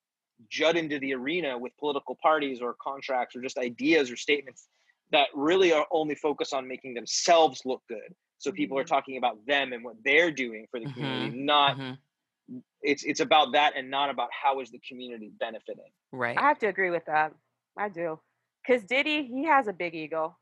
jut into the arena with political parties or contracts or just ideas or statements that really are only focused on making themselves look good so people are Mhm. talking about them and what they're doing for the community not Mhm. it's it's about that and not about how is the community benefiting Right. I have to agree with that. I do. Because Diddy, he has a big ego.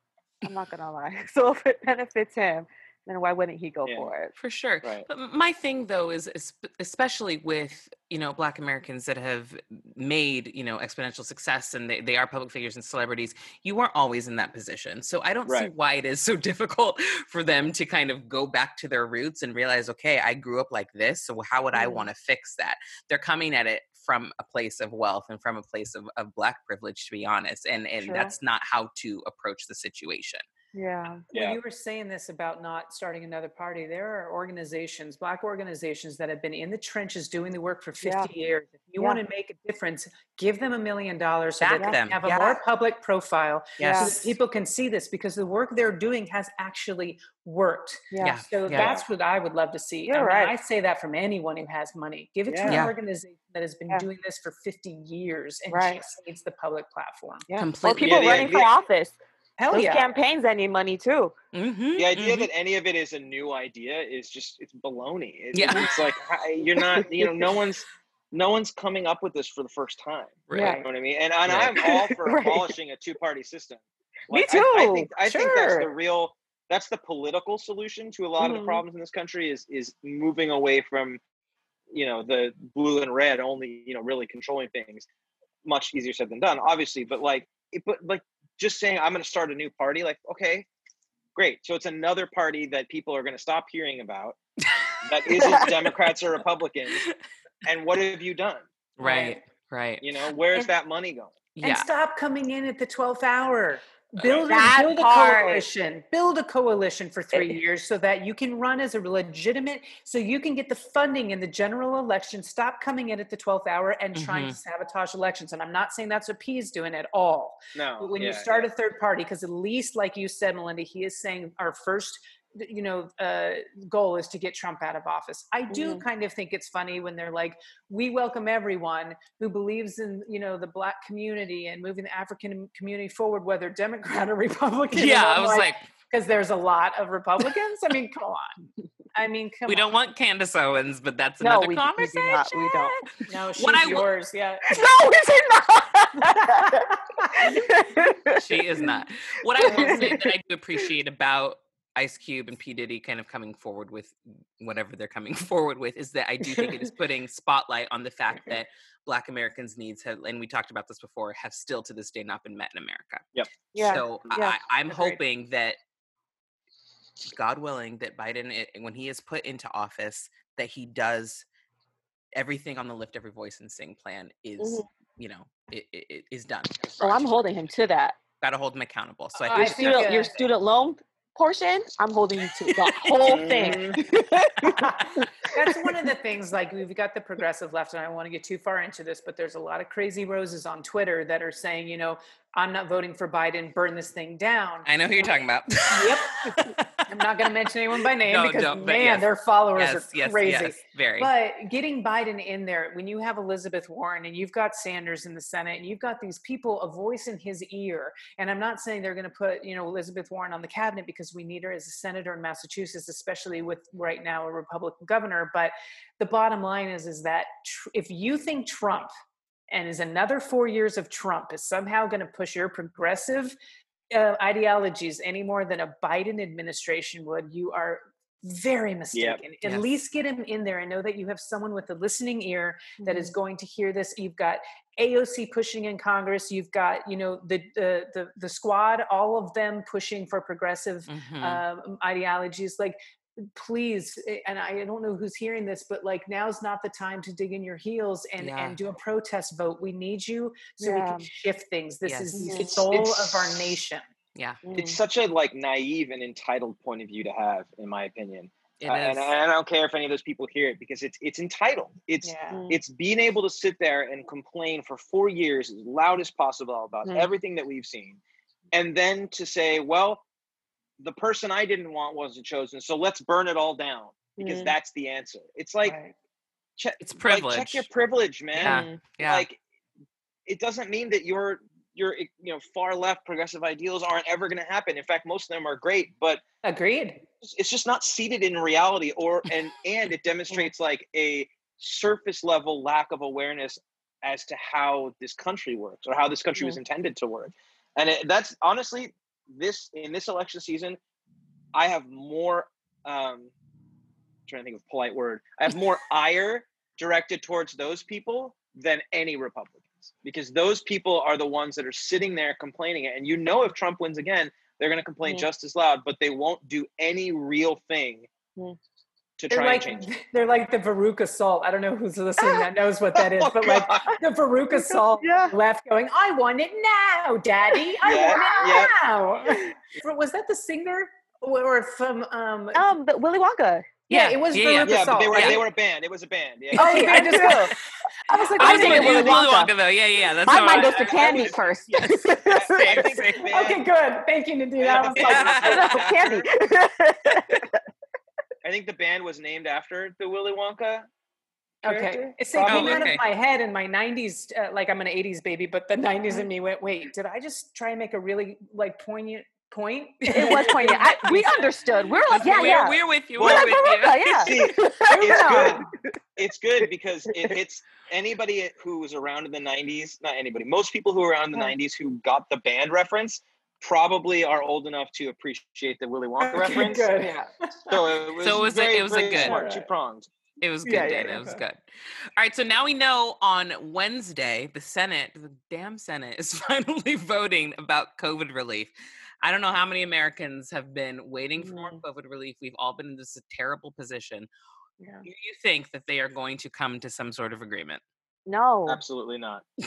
I'm not gonna lie. So if it benefits him, then why wouldn't he go Yeah. for it? For sure. right But my thing though is es- especially with, you know, black Americans that have made, you know, exponential success and they, they are public figures and celebrities, you weren't always in that position. So I don't see why it is so difficult for them to kind of go back to their roots and realize, okay, I grew up like this. So how would I Mhm. want to fix that? They're coming at it from a place of wealth and from a place of, of black privilege, to be honest. And and True. that's not how to approach the situation. Yeah. Yeah. When you were saying this about not starting another party, there are organizations, black organizations that have been in the trenches doing the work for 50 Yeah. years. If you Yeah. want to make a difference, give them a million dollars so Back that they them, can have a yeah. more public profile so that people can see this because the work they're doing has actually worked. Yeah. Yeah. So Yeah. that's what I would love to see. You're I mean, right. I say that from anyone who has money. Give it to an Yeah. organization that has been Yeah. doing this for 50 years and Right. just needs the public platform. Yeah. Or people Yeah, the running for idea- office. Hell Those yeah. campaigns that need money too. Mhm, the idea mhm. that any of it is a new idea is just it's baloney It- Yeah. it's like you're not you know no one's no one's coming up with this for the first time Right. you know what i mean and, and Right. i'm all for Right. abolishing a two-party system Me I- I, too, think i think that's the real that's the political solution to a lot of Mhm. the problems in this country is is moving away from you know the blue and red only you know really controlling things much easier said than done obviously but like it, but like just saying i'm going to start a new party like okay great so it's another party that people are going to stop hearing about that isn't democrats or republicans and what have you done Right. Right. you know where's And- that money going and Yeah. stop coming in at the 12th hour build, That build a coalition build a coalition for three years so that you can run as a legitimate so you can get the funding in the general election stop coming in at the 12th hour and trying mm-hmm. to sabotage elections. And i'm not saying that's what p is doing at all. No. But when you start yeah. a third party because at least like you said malynda he is saying our first you know uh, goal is to get trump out of office i do Mhm. kind of think it's funny when they're like we welcome everyone who believes in you know the black community and moving the african community forward whether democrat or republican Yeah. I was like, because there's a lot of republicans i mean come on i mean come we on. don't want Candace Owens, but that's No, another we- we do conversation. not. We don't. no she's What I w- yours yeah no, we did not. she is not. What I will say that I do appreciate about Ice Cube and P. Diddy kind of coming forward with whatever they're coming forward with is that I do think it is putting spotlight on the fact that Black Americans' needs have, and we talked about this before, have still to this day not been met in America. Yeah, So yeah, I, I'm agreed. hoping that, God willing, that Biden, i- when he is put into office, that he does everything on the lift every voice and sing plan is, Mhm. you know, it, it, it is done. Oh, I'm holding him to that. Got to hold him accountable. So I I Your think think, student, your uh, student loan portion, I'm holding you to the whole thing. That's one of the things, like, we've got the progressive left, and I don't want to get too far into this, but there's a lot of crazy roses on Twitter that are saying, you know, I'm not voting for Biden, burn this thing down. I know who you're talking about. Yep. I'm not going to mention anyone by name No, because, man, yes. their followers yes, are yes, crazy. yes, very. But getting Biden in there, when you have Elizabeth Warren and you've got Sanders in the Senate and you've got these people, a voice in his ear, and I'm not saying they're going to put, you know, Elizabeth Warren on the cabinet because we need her as a senator in Massachusetts, especially with right now a Republican governor. But the bottom line is, is that tr- if you think Trump and is another four years of Trump is somehow going to push your progressive uh, ideologies any more than a Biden administration would, you are very mistaken. At Yes. least get him in there and know that you have someone with a listening ear that is Mhm. going to hear this. You've got AOC pushing in Congress. You've got you know the the the, the squad, all of them pushing for progressive Mhm. um, ideologies. Like, please, eh, and I don't know who's hearing this, but like now's not the time to dig in your heels and Yeah. and do a protest vote. We need you so we can shift things. This is Yes. the It's- soul of our nation. yeah, It's Mm. such a like naive and entitled point of view to have, in my opinion. it Uh, is. and I don't care if any of those people hear it because it's it's entitled. It's Yeah. Mm. it's being able to sit there and complain for four years as loud as possible about Mm. everything that we've seen and then to say well the person i didn't want wasn't chosen so let's burn it all down because Mm. that's the answer it's like Right. check It's like, check your privilege man Yeah. Mm. yeah. like it doesn't mean that your your you know far left progressive ideals aren't ever going to happen in fact most of them are great but Agreed. it's just not seated in reality or and and it demonstrates like a surface level lack of awareness as to how this country works or how this country was intended to work and it, that's honestly this in this election season i have more um trying to think of a polite word i have more ire directed towards those people than any republicans because those people are the ones that are sitting there complaining and you know if trump wins again they're going to complain Mhm. just as loud but they won't do any real thing Mhm. To They're try like and change they're like the Veruca Salt. I don't know who's listening that knows what that is, Oh, but like the Veruca Salt Yeah. left going, I want it now, Daddy. I Yeah, want it now. Was that the singer or from um Um, but Willy Wonka. yeah, it was yeah, yeah. Veruca yeah but Salt. they were right? they were a band it was a band yeah Oh yeah, I just too. I was like, I I was was thinking thinking Willy Willy Wonka. Wonka though. Yeah, yeah, yeah. That's My mind I- goes to I- I candy first. yes. Same, I think same. the band- Okay, good. Thank you, Ndidi. I was Yeah. like, candy. I think the band was named after the Willy Wonka. Okay, character, it came probably. out okay. of my head in my '90s. Uh, like I'm an '80s baby, but the '90s in me went, "Wait, did I just try and make a really like poignant point?" it was poignant. I, we understood. We were like, yeah, we're, yeah. we're with you. We're We're with like, you. Veruca, yeah. See, it's good. It's good because it hits anybody who was around in the 90s, not anybody, most people who were around in the Yeah. 90s who got the band reference probably are old enough to appreciate the Willy Wonka Okay, reference. good. Yeah. So it was, So it was a- it was a good- smart, two pronged. It was good, Yeah, yeah, Dana. yeah. It was good. All right, so now we know on Wednesday, the Senate, the damn Senate, is finally voting about COVID relief. I don't know how many Americans have been waiting for more Mhm. COVID relief. We've all been in this terrible position. Yeah. Do you think that they are going to come to some sort of agreement? No. Absolutely not.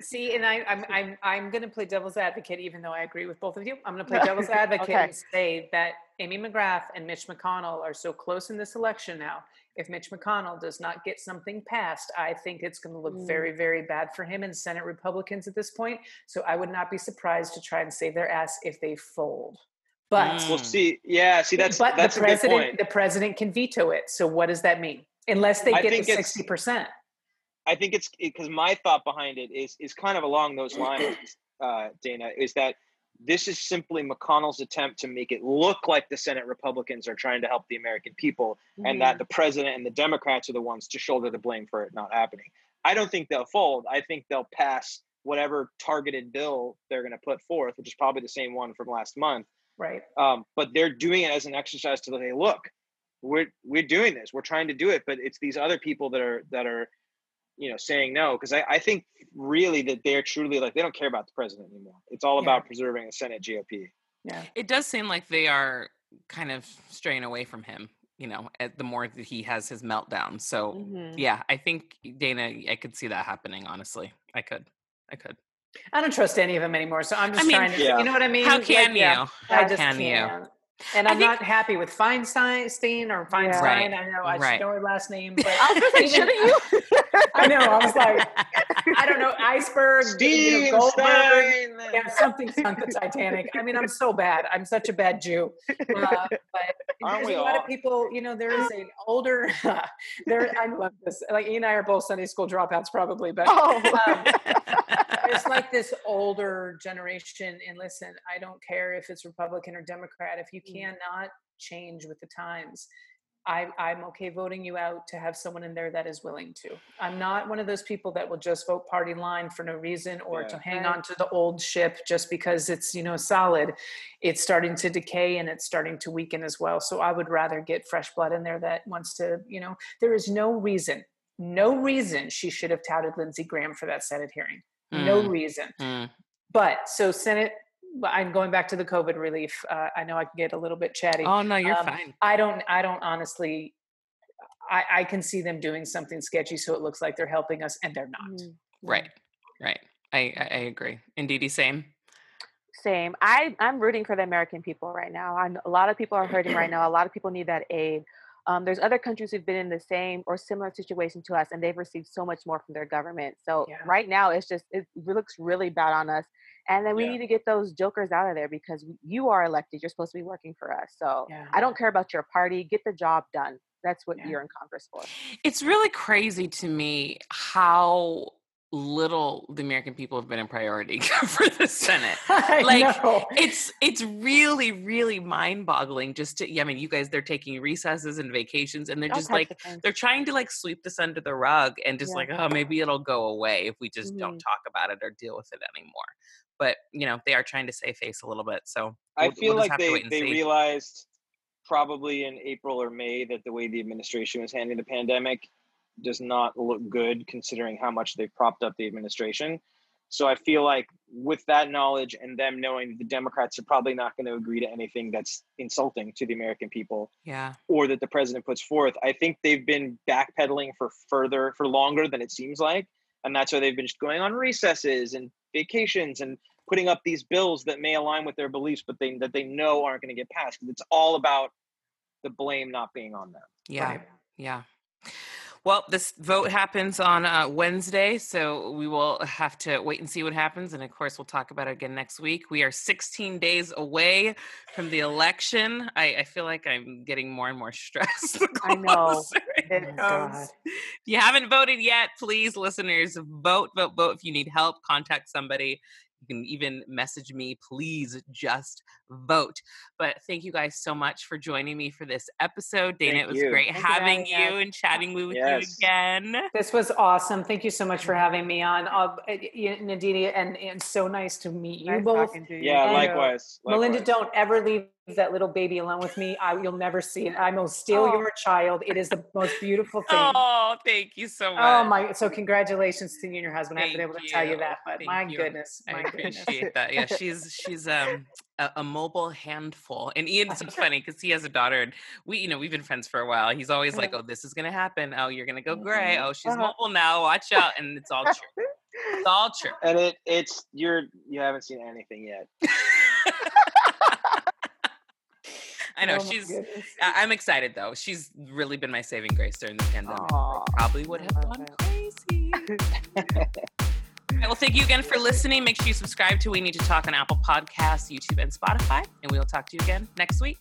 See, and I, I'm I'm I'm going to play devil's advocate, even though I agree with both of you. I'm going to play devil's advocate Okay. and say that Amy McGrath and Mitch McConnell are so close in this election now. If Mitch McConnell does not get something passed, I think it's going to look Mm. very, very bad for him and Senate Republicans at this point. So I would not be surprised to try and save their ass if they fold. But We'll Mm. see. Yeah, see, that's but that's the a good president point. the president can veto it. So what does that mean? Unless they I get to sixty percent. I think it's because my thought behind it is is kind of along those lines, uh, Dana, is that this is simply McConnell's attempt to make it look like the Senate Republicans are trying to help the American people, and that the president and the Democrats are the ones to shoulder the blame for it not happening. I don't think they'll fold. I think they'll pass whatever targeted bill they're going to put forth, which is probably the same one from last month. Right. Um, but they're doing it as an exercise to say, look, we're we're doing this. We're trying to do it, but it's these other people that are that are, you know, saying no. Because I, I think really that they're truly like they don't care about the president anymore. It's all Yeah. about preserving a Senate GOP. Yeah. It does seem like they are kind of straying away from him, you know, at the more that he has his meltdown. So, Mhm. yeah, I think Dana, I could see that happening, honestly. I could. I could. I don't trust any of them anymore. So I'm just mean, trying to, Yeah. you know what I mean? How Like, can yeah, you? I How just can you? And I'm think- not happy with Feinstein or Feinstein. Right, I know I right. should know her last name, but I was gonna even- shouldn't you? I know. I was like, I don't know, iceberg, you know, Goldberg. Yeah, something sunk the Titanic. I mean, I'm so bad. I'm such a bad Jew. Uh, but there's a lot all? of people, you know, there is an older, there, I love this. Like, Ian and I are both Sunday school dropouts, probably, but Oh. um, there's like this older generation. And listen, I don't care if it's Republican or Democrat. If you Mm. cannot change with the times, I, I'm okay voting you out to have someone in there that is willing to. I'm not one of those people that will just vote party line for no reason or Yeah. to hang on to the old ship just because it's, you know, solid. It's starting to decay and it's starting to weaken as well. So I would rather get fresh blood in there that wants to, you know, there is no reason, no reason she should have touted Lindsey Graham for that Senate hearing. No Mm, reason. mm. But so Senate, I'm going back to the COVID relief. Uh, I know I can get a little bit chatty. Oh no, you're Um, fine. I don't. I don't honestly. I, I can see them doing something sketchy, so it looks like they're helping us, and they're not. Mhm. Right, right. I, I I agree. Indeedy, same. Same. I I'm rooting for the American people right now. I know a lot of people are hurting right now. A lot of people need that aid. Um, there's other countries who've been in the same or similar situation to us, and they've received so much more from their government. So Yeah. right now, it's just it looks really bad on us. And then we Yeah. need to get those jokers out of there because you are elected. You're supposed to be working for us. So Yeah. I don't care about your party. Get the job done. That's what you're in Congress for. It's really crazy to me how little the American people have been a priority for the Senate. Like. It's it's really really mind-boggling. Just to, yeah, I mean, you guys they're taking recesses and vacations, and they're All just like they're trying to like sweep this under the rug and just Yeah. like oh maybe it'll go away if we just don't Mhm. talk about it or deal with it anymore. But you know they are trying to save face a little bit. So I we'll- feel we'll like they they see. realized probably in April or May that the way the administration was handling the pandemic does not look good considering how much they've propped up the administration. So I feel like with that knowledge and them knowing that the Democrats are probably not going to agree to anything that's insulting to the American people yeah. or that the president puts forth, I think they've been backpedaling for further for longer than it seems like. And that's why they've been just going on recesses and vacations and putting up these bills that may align with their beliefs, but they that they know aren't going to get passed. It's all about the blame not being on them. Yeah. Right. Yeah. Well, this vote happens on uh, Wednesday, so we will have to wait and see what happens. And of course, we'll talk about it again next week. We are 16 days away from the election. I, I feel like I'm getting more and more stressed. I know. closer it It- Oh, God. If you haven't voted yet, please, listeners, vote, vote, vote. If you need help, contact somebody. You can even message me. Please just vote. But thank you guys so much for joining me for this episode. Dana, Thank it was you. great Thank having having you and chatting with Yes. you again. This was awesome. Thank you so much for having me on, uh, Ndidi, and and so nice to meet you Nice both. to you. Yeah, And, uh, likewise. Malynda, don't ever leave that little baby alone with me. I, you'll never see it. I will steal Oh. your child. It is the most beautiful thing. Oh, thank you so much. Oh my! So congratulations to you and your husband. I haven't been able to tell you you. that, but Thank my you. goodness, I my goodness. appreciate that. Yeah, she's she's um a, a mobile handful, and Ian's so funny because he has a daughter, and we you know we've been friends for a while. He's always like, "Oh, this is gonna happen. Oh, you're gonna go gray. Oh, she's Uh-huh. mobile now. Watch out!" And it's all true. It's all true. And it it's you're you haven't seen anything yet. I know Oh she's. I'm excited though. She's really been my saving grace during the pandemic. Aw, Probably would have gone crazy. All right, well, thank you again for listening. Make sure you subscribe to We Need to Talk on Apple Podcasts, YouTube, and Spotify. And we will talk to you again next week.